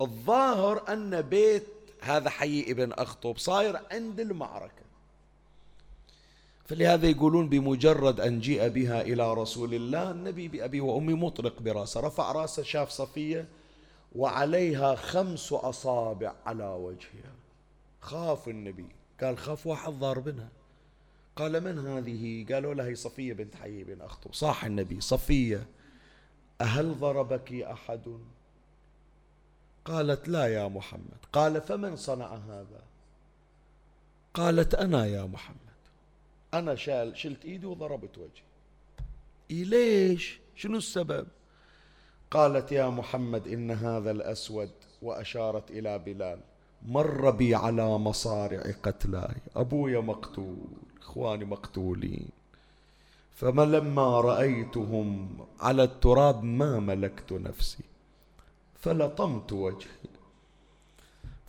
الظاهر أن بيت هذا حي ابن أخطب صاير عند المعركة. فلهذا يقولون بمجرد أن جيء بها إلى رسول الله النبي بأبي وأمي مطلق براسه رفع راسه شاف صفية وعليها خمس أصابع على وجهها. خاف النبي. قال خاف واحد ضاربنا قال من هذه؟ قالوا له هي صفية بنت حي بن أخطب. صاح النبي صفية. أهل ضربك أحد؟ قالت لا يا محمد. قال فمن صنع هذا؟ قالت أنا يا محمد. أنا شال شلت إيدي وضربت وجهي. إيه ليش شنو السبب؟ قالت يا محمد إن هذا الأسود وأشارت إلى بلال. مر بي على مصارع قتلاي. أبويا مقتول إخواني مقتولين. فما لما رأيتهم على التراب ما ملكت نفسي. فلطمت وجهي.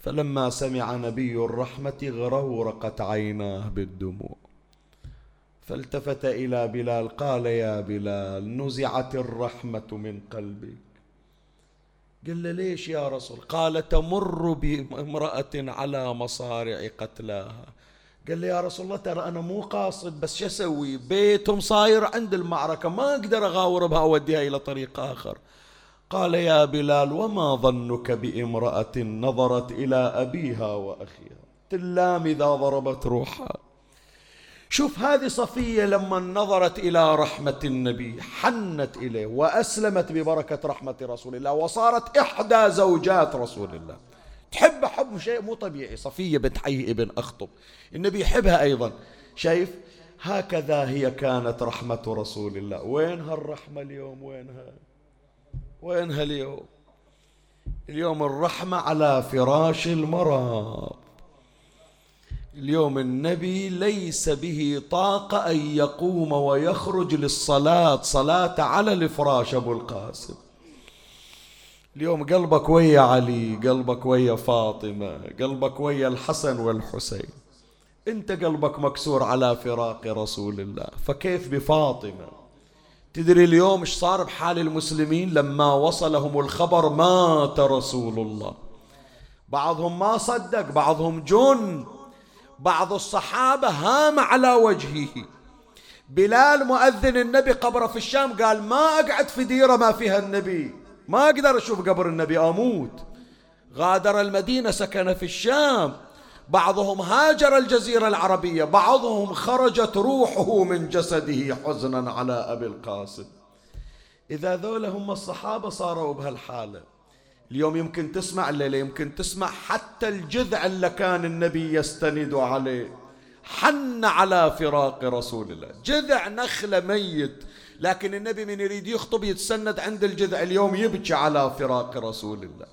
فلما سمع نبي الرحمة غرورقت عيناه بالدموع. فالتفت إلى بلال قال يا بلال نزعت الرحمة من قلبك. قال له ليش يا رسول؟ قال تمر بامرأة على مصارع قتلاها. قال له يا رسول الله ترى أنا مو قاصد بس شو أسوي؟ بيتهم صاير عند المعركة ما أقدر أغاور بها أوديها إلى طريق آخر. قال يا بلال وما ظنك بامرأة نظرت إلى أبيها وأخيها؟ تلام إذا ضربت روحها. شوف هذه صفية لما نظرت إلى رحمة النبي حنت إليه وأسلمت ببركة رحمة رسول الله وصارت إحدى زوجات رسول الله. تحب حب شيء مو طبيعي. صفية بنت حي ابن أخطب. النبي يحبها أيضا. شايف؟ هكذا هي كانت رحمة رسول الله. وين هالرحمة اليوم؟ وينها وينها اليوم اليوم الرحمة على فراش المرض اليوم النبي ليس به طاقة أن يقوم ويخرج للصلاة صلاة على الفراش أبو القاسم. اليوم قلبك ويا علي قلبك ويا فاطمة قلبك ويا الحسن والحسين. أنت قلبك مكسور على فراق رسول الله. فكيف بفاطمة؟ تدري اليوم إيش صار بحال المسلمين؟ لما وصلهم الخبر مات رسول الله. بعضهم ما صدق بعضهم جن. بعض الصحابة هام على وجهه. بلال مؤذن النبي قبره في الشام قال ما أقعد في ديرة ما فيها النبي. ما أقدر أشوف قبر النبي أموت. غادر المدينة سكن في الشام. بعضهم هاجر الجزيرة العربية بعضهم خرجت روحه من جسده حزنا على أبي القاسم. إذا ذولا هم الصحابة صاروا بهالحالة. اليوم يمكن تسمع الليلة يمكن تسمع حتى الجذع اللي كان النبي يستند عليه. حن على فراق رسول الله. جذع نخلة ميت. لكن النبي من يريد يخطب يتسند عند الجذع اليوم يبكي على فراق رسول الله.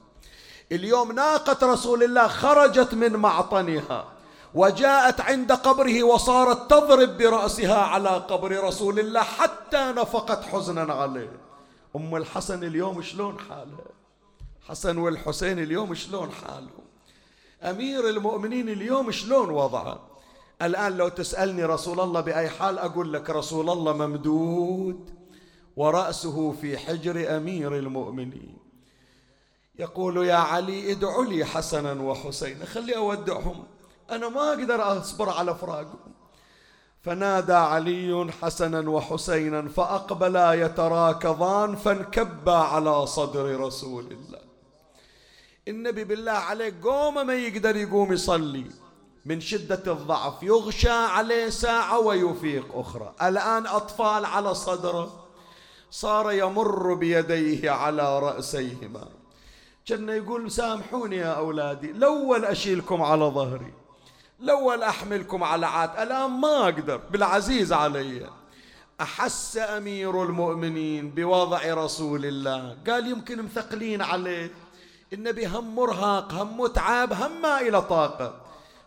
اليوم ناقة رسول الله خرجت من معطنها وجاءت عند قبره وصارت تضرب برأسها على قبر رسول الله حتى نفقت حزنا عليه. أم الحسن اليوم شلون حالها؟ حسن والحسين اليوم شلون حالهم أمير المؤمنين اليوم شلون وضعه؟ الآن لو تسألني رسول الله بأي حال أقول لك رسول الله ممدود ورأسه في حجر أمير المؤمنين. يقول يا علي ادعوا لي حسنا وحسينا خلي أودعهم. أنا ما أقدر أصبر على فراقهم. فنادى علي حسنا وحسينا فأقبلا يتراكضان فانكبا على صدر رسول الله. النبي بالله عليك قوم ما يقدر يقوم يصلي. من شدة الضعف يغشى عليه ساعة ويفيق أخرى. الآن أطفال على صدره. صار يمر بيديه على رأسيهما. كان يقول سامحوني يا أولادي الأول أشيلكم على ظهري. الأول أحملكم على عات. الآن ما أقدر بالعزيز علي. أحس أمير المؤمنين بوضع رسول الله. قال يمكن مثقلين عليه. النبي هم مرهق هم متعب هم ما إلى طاقة.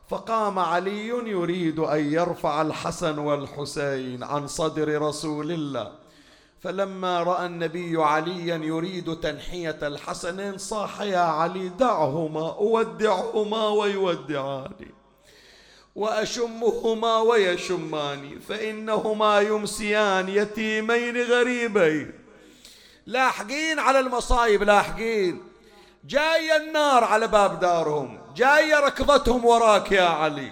فقام علي يريد أن يرفع الحسن والحسين عن صدر رسول الله. فلما رأى النبي عليا يريد تنحية الحسنين صاح يا علي دعهما أودعهما ويودعاني. وأشمهما ويشماني فإنهما يمسيان يتيمين غريبين. لاحقين على المصايب لاحقين. جاية النار على باب دارهم جاية ركضتهم وراك يا علي.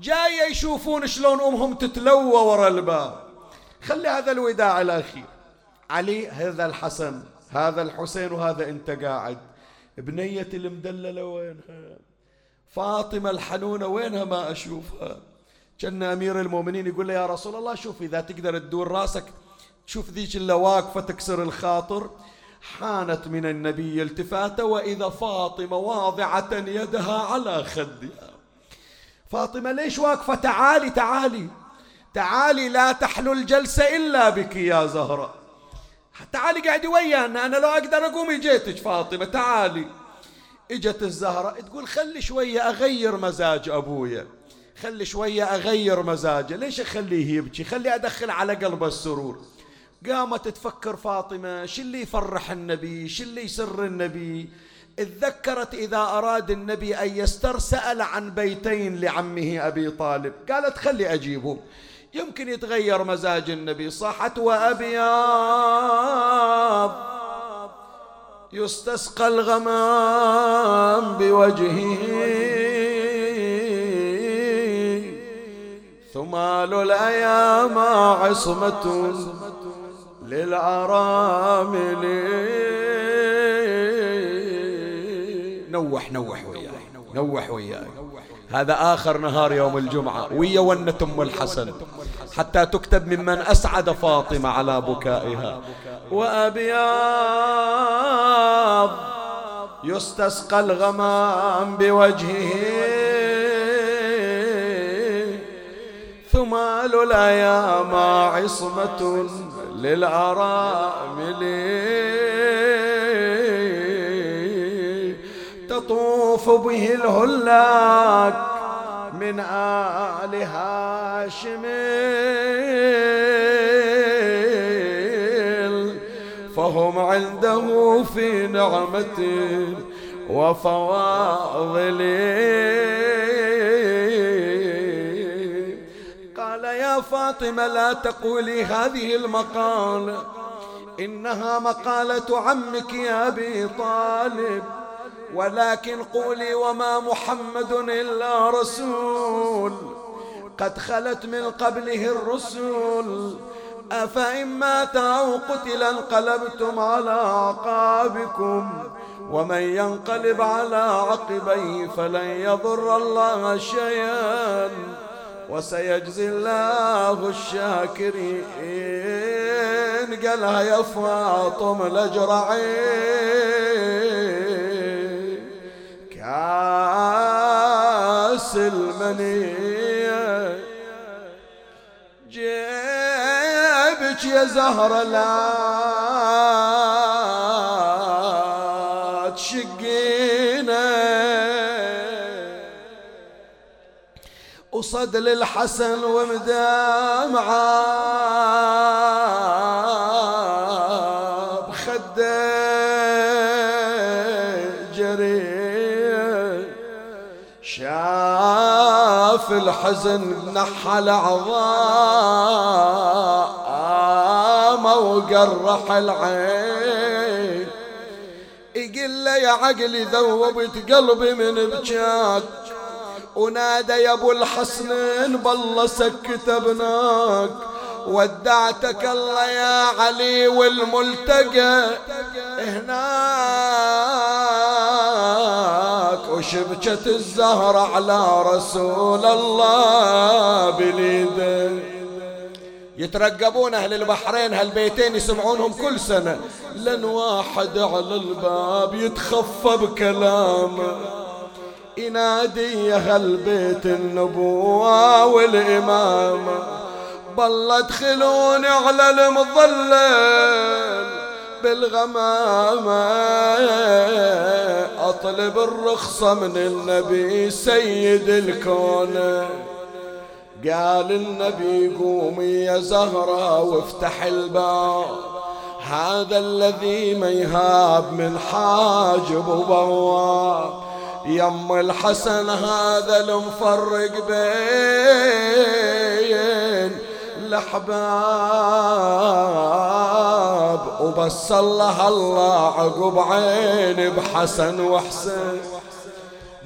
جاية يشوفون شلون أمهم تتلوى ورا الباب. خلي هذا الوداع الأخير. علي هذا الحسن هذا الحسين وهذا أنت قاعد. بنية المدللة وينها؟ فاطمة الحنونة وينها ما أشوفها؟ كأن أمير المؤمنين يقول له يا رسول الله شوف إذا تقدر تدور راسك تشوف ذيك اللي واقفة تكسر الخاطر. حانت من النبي التفاته وإذا فاطمة واضعة يدها على خدها. فاطمة ليش واقفة؟ تعالي تعالي. تعالي لا تحلو الجلسة إلا بك يا زهرة. تعالي قاعدي ويانا أنا لو أقدر أقوم جيتك فاطمة تعالي. إجت الزهرة تقول خلي شوية أغير مزاج أبويا. خلي شوية أغير مزاجه. ليش أخليه يبكي؟ خلي أدخل على قلبه السرور. قامت تفكر فاطمة شو اللي يفرح النبي شو اللي يسر النبي. تذكرت إذا أراد النبي أن يسترسل عن بيتين لعمه أبي طالب. قالت خلي أجيبهم. يمكن يتغير مزاج النبي. صحت وأبيض يستسقى الغمام بوجهه. ثمال الأيام عصمة. للعرامل نوح نوح وياي نوح وياي. هذا آخر نهار يوم الجمعة ويا ونة أم الحسن. حتى تكتب ممن أسعد فاطمة على بكائها. وأبياض يستسقى الغمام بوجهه. ثمال الأيام عصمة. للأرامل تطوف به الهلاك من آل هاشم. فهم عنده في نعمة وفواضل. فاطمة لا تقولي هذه المقالة إنها مقالة عمك يا أبي طالب. ولكن قولي وما محمد إلا رسول. قد خلت من قبله الرسل أفإن مات أو قتل انقلبتم على أعقابكم. ومن ينقلب على عقبيه فلن يضر الله شيئا. وسيجزي الله الشاكرين قالها يا فاطم الأجرعين. كاس المنية. جيبك يا زهرة لا وصد للحسن ومدامعة بخده جري شاف الحزن نحل عظام وقرح العين. يقول له يا عقلي ذوبت قلبي من بجاك. ونادى يا أبو الحسنين بالله سكت ابناك ودعتك الله يا علي والملتقى. هناك وشبكة الزهرة على رسول الله بليده يترقبون أهل البحرين هالبيتين يسمعونهم كل سنة. لن واحد على الباب يتخفى بكلامه. ينادي يا بيت النبوة والإمامة. بالله ادخلوني على المظلل بالغمامة. أطلب الرخصة من النبي سيد الكون. قال النبي قومي يا زهرة وافتح الباب. هذا الذي ما يهاب من حاجب وبواب. يم الحسن هذا المفرق بين الأحباب وبس الله الله عقب عين بحسن وحسين.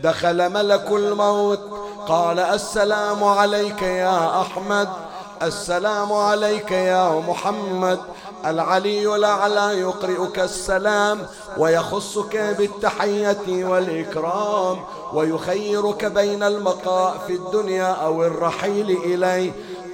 دخل ملك الموت قال السلام عليك يا أحمد السلام عليك يا محمد. العلي الأعلى يقرئك السلام ويخصك بالتحية والإكرام ويخيرك بين المقاء في الدنيا أو الرحيل إليه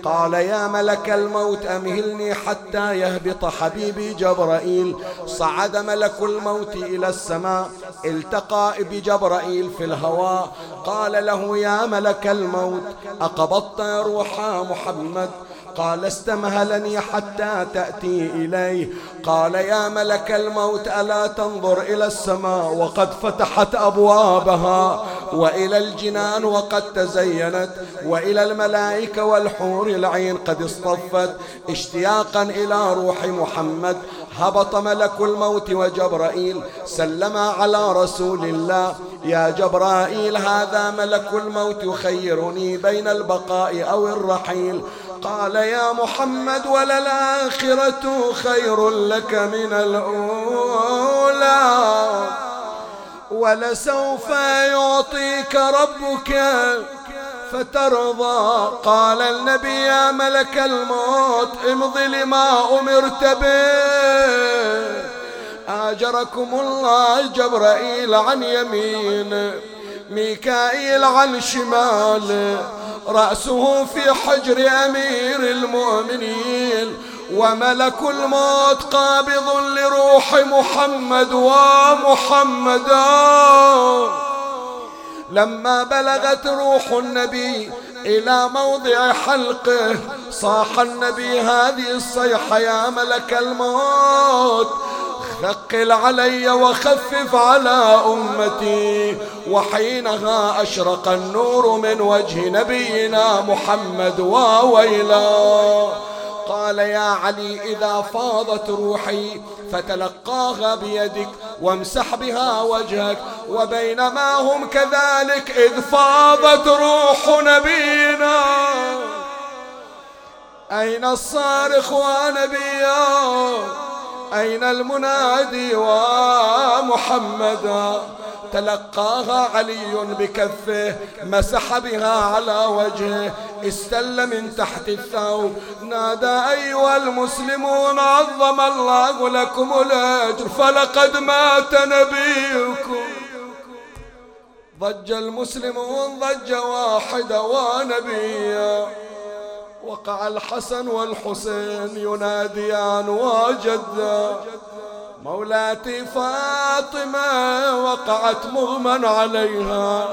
قال يا ملك الموت أمهلني حتى يهبط حبيبي جبرائيل. صعد ملك الموت إلى السماء التقى بجبرائيل في الهواء. قال له يا ملك الموت أقبضت روح محمد؟ قال استمهلني حتى تأتي إليه. قال يا ملك الموت ألا تنظر إلى السماء؟ وقد فتحت أبوابها. وإلى الجنان وقد تزينت وإلى الملائكة والحور العين قد اصطفت. اشتياقا إلى روح محمد هبط ملك الموت وجبرائيل سلم على رسول الله. يا جبرائيل هذا ملك الموت يخيرني بين البقاء أو الرحيل. قال يا محمد وللآخرة خير لك من الأولى. ولسوف يعطيك ربك فترضى. قال النبي يا ملك الموت امضي لما أمرت به. آجركم الله جبرائيل عن يمين ميكائيل عن شمال رأسه في حجر أمير المؤمنين. وملك الموت قابض لروح محمد ومحمدا. لما بلغت روح النبي إلى موضع حلقه صاح النبي هذه الصيحة يا ملك الموت ثقل علي وخفف على أمتي. وحينها أشرق النور من وجه نبينا محمد وويلا. قال يا علي إذا فاضت روحي فتلقاها بيدك وامسح بها وجهك وبينما هم كذلك إذ فاضت روح نبينا. أين الصارخ ونبيا؟ أين المنادي ومحمدا تلقاها علي بكفه مسح بها على وجهه استل من تحت الثوب. نادى أيها المسلمون عظم الله لكم الأجر فلقد مات نبيكم. ضج المسلمون ضج واحدة ونبيا. وقع الحسن والحسين يناديان وجدا مولاتي فاطمة وقعت مغمى عليها.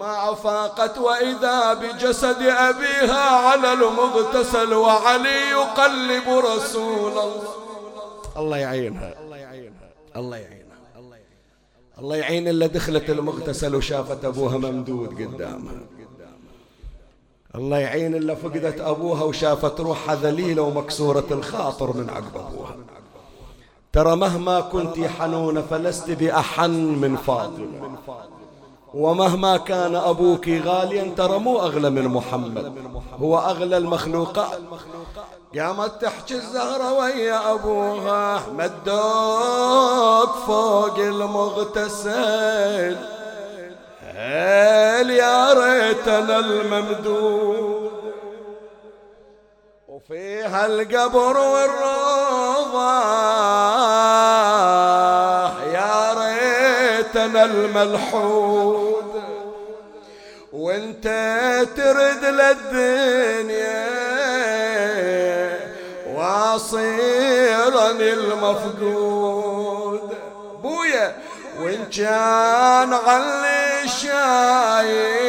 ما أفاقت وإذا بجسد أبيها على المغتسل وعلي يقلب رسول الله. الله يعينها. الله يعينها. الله يعينها الله يعين اللي دخلت المغتسل وشافت أبوها ممدود قدامها. الله يعين اللي فقدت أبوها وشافت روحها ذليلة ومكسورة الخاطر من عقب أبوها. ترى مهما كنت حنونة فلست بأحن من فاطمة. ومهما كان أبوك غاليا ترى مو أغلى من محمد. هو أغلى المخلوقات قامت تحكي الزهرة ويا أبوها مدوك فوق المغتسل. هل يا ريتنا الممدود؟ وفيها القبر والروضة. يا ريتنا الملحود وانت ترد للدنيا واصيرا المفقود. بويا وإن كان علي شايل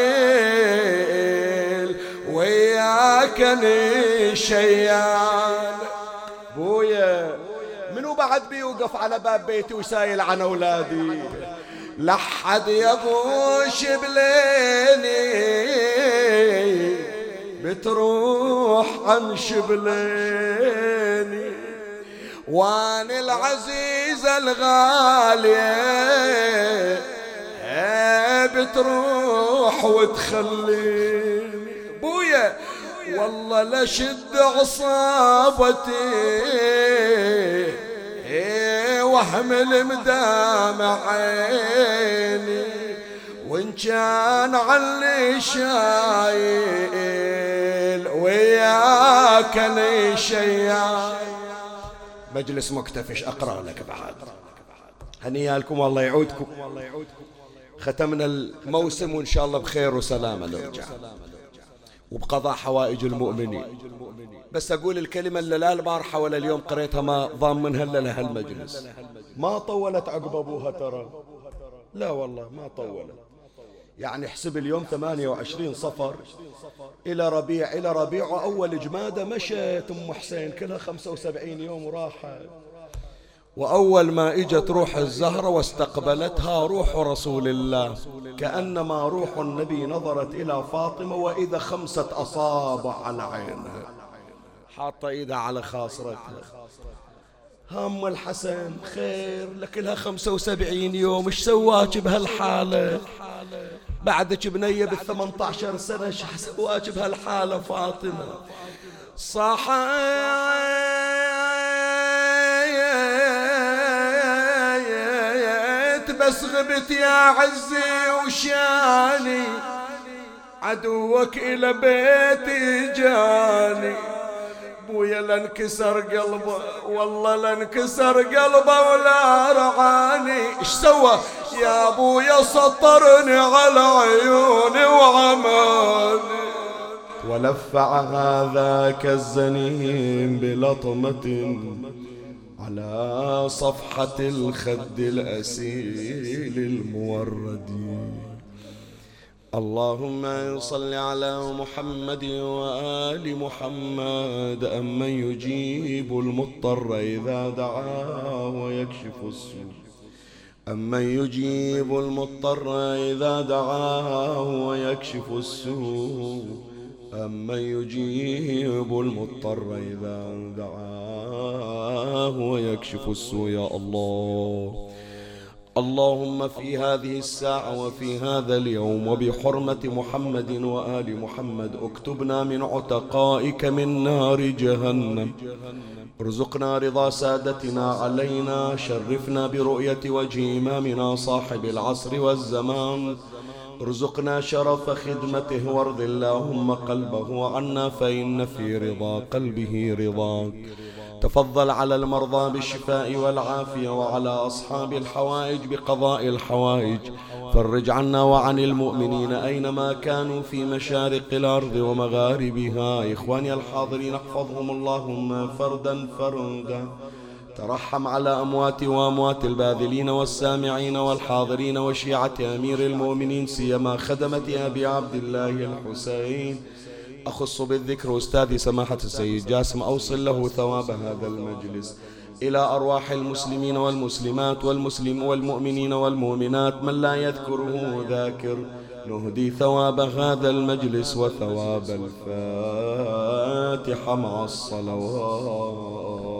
وياك شيان بويا منو بعد بيوقف على باب بيتي وسايل عن أولادي؟ لحد يغوش بليني بتروح عن شبليني وان العزيزة الغالية تروح وتخليني. بويا والله لشد عصابتي إيه واحمل مدامع عيني وإن كان علي شايل وياك لي شيال مجلس مكتفش أقرأ لك بعد. هنيالكم والله يعودكم. ختمنا الموسم وإن شاء الله بخير وسلامة نرجع. وبقضاء حوائج المؤمنين. بس أقول الكلمة اللي لا البارحة ولا اليوم قريتها ما ضام منها إلا لها المجلس. ما طولت عقب أبوها ترى. لا والله ما طولت. يعني احسب اليوم 28 صفر. إلى ربيع إلى ربيع وأول جمادة مشت أم حسين كلها 75 يوم وراحت. وأول ما إجت روح الزهرة واستقبلتها روح رسول الله. كأنما روح النبي نظرت إلى فاطمة وإذا خمسة أصابع على عينها. حاطة إيدها على خاصرتها. هم الحسن خير لك لها خمسة وسبعين يوم. إيش سواك بهالحالة؟ بعدك بنية بالثمانية عشر سنة إيش سواك بهالحالة فاطمة؟ صحيت بس غبت يا عزي وشاني عدوك إلى بيتي جاني. ابويا لانكسر قلبه والله لانكسر قلبه ولا رعاني. إيش سوى؟ يا ابويا سطرني على عيوني وعماني. ولفع هذاك الزنين بلطمة. على صفحة الخد الأسيل المورد. اللهم صل على محمد وآل محمد أمن يجيب المضطر إذا دعاه ويكشف السوء. أمن يجيب المضطر إذا دعاه ويكشف السوء. أمن يجيب المضطر إذا دعاه ويكشف السوء يا الله. اللهم في هذه الساعة وفي هذا اليوم وبحرمة محمد وآل محمد اكتبنا من عتقائك من نار جهنم. ارزقنا رضا سادتنا علينا شرفنا برؤية وجه إمامنا صاحب العصر والزمان. ارزقنا شرف خدمته وارض اللهم قلبه عنا فإن في رضا قلبه رضاك. تفضل على المرضى بالشفاء والعافية وعلى أصحاب الحوائج بقضاء الحوائج. فرج عنا وعن المؤمنين أينما كانوا في مشارق الأرض ومغاربها. إخواني الحاضرين احفظهم اللهم فردا فردا ترحم على أموات وأموات الباذلين والسامعين والحاضرين وشيعة أمير المؤمنين سيما خدمة أبي عبد الله الحسين. أخص بالذكر أستاذي سماحة السيد جاسم أوصل له ثواب هذا المجلس. إلى أرواح المسلمين والمسلمات والمسلم والمؤمنين والمؤمنات من لا يذكره ذاكر. نهدي ثواب هذا المجلس وثواب الفاتحة مع الصلوات.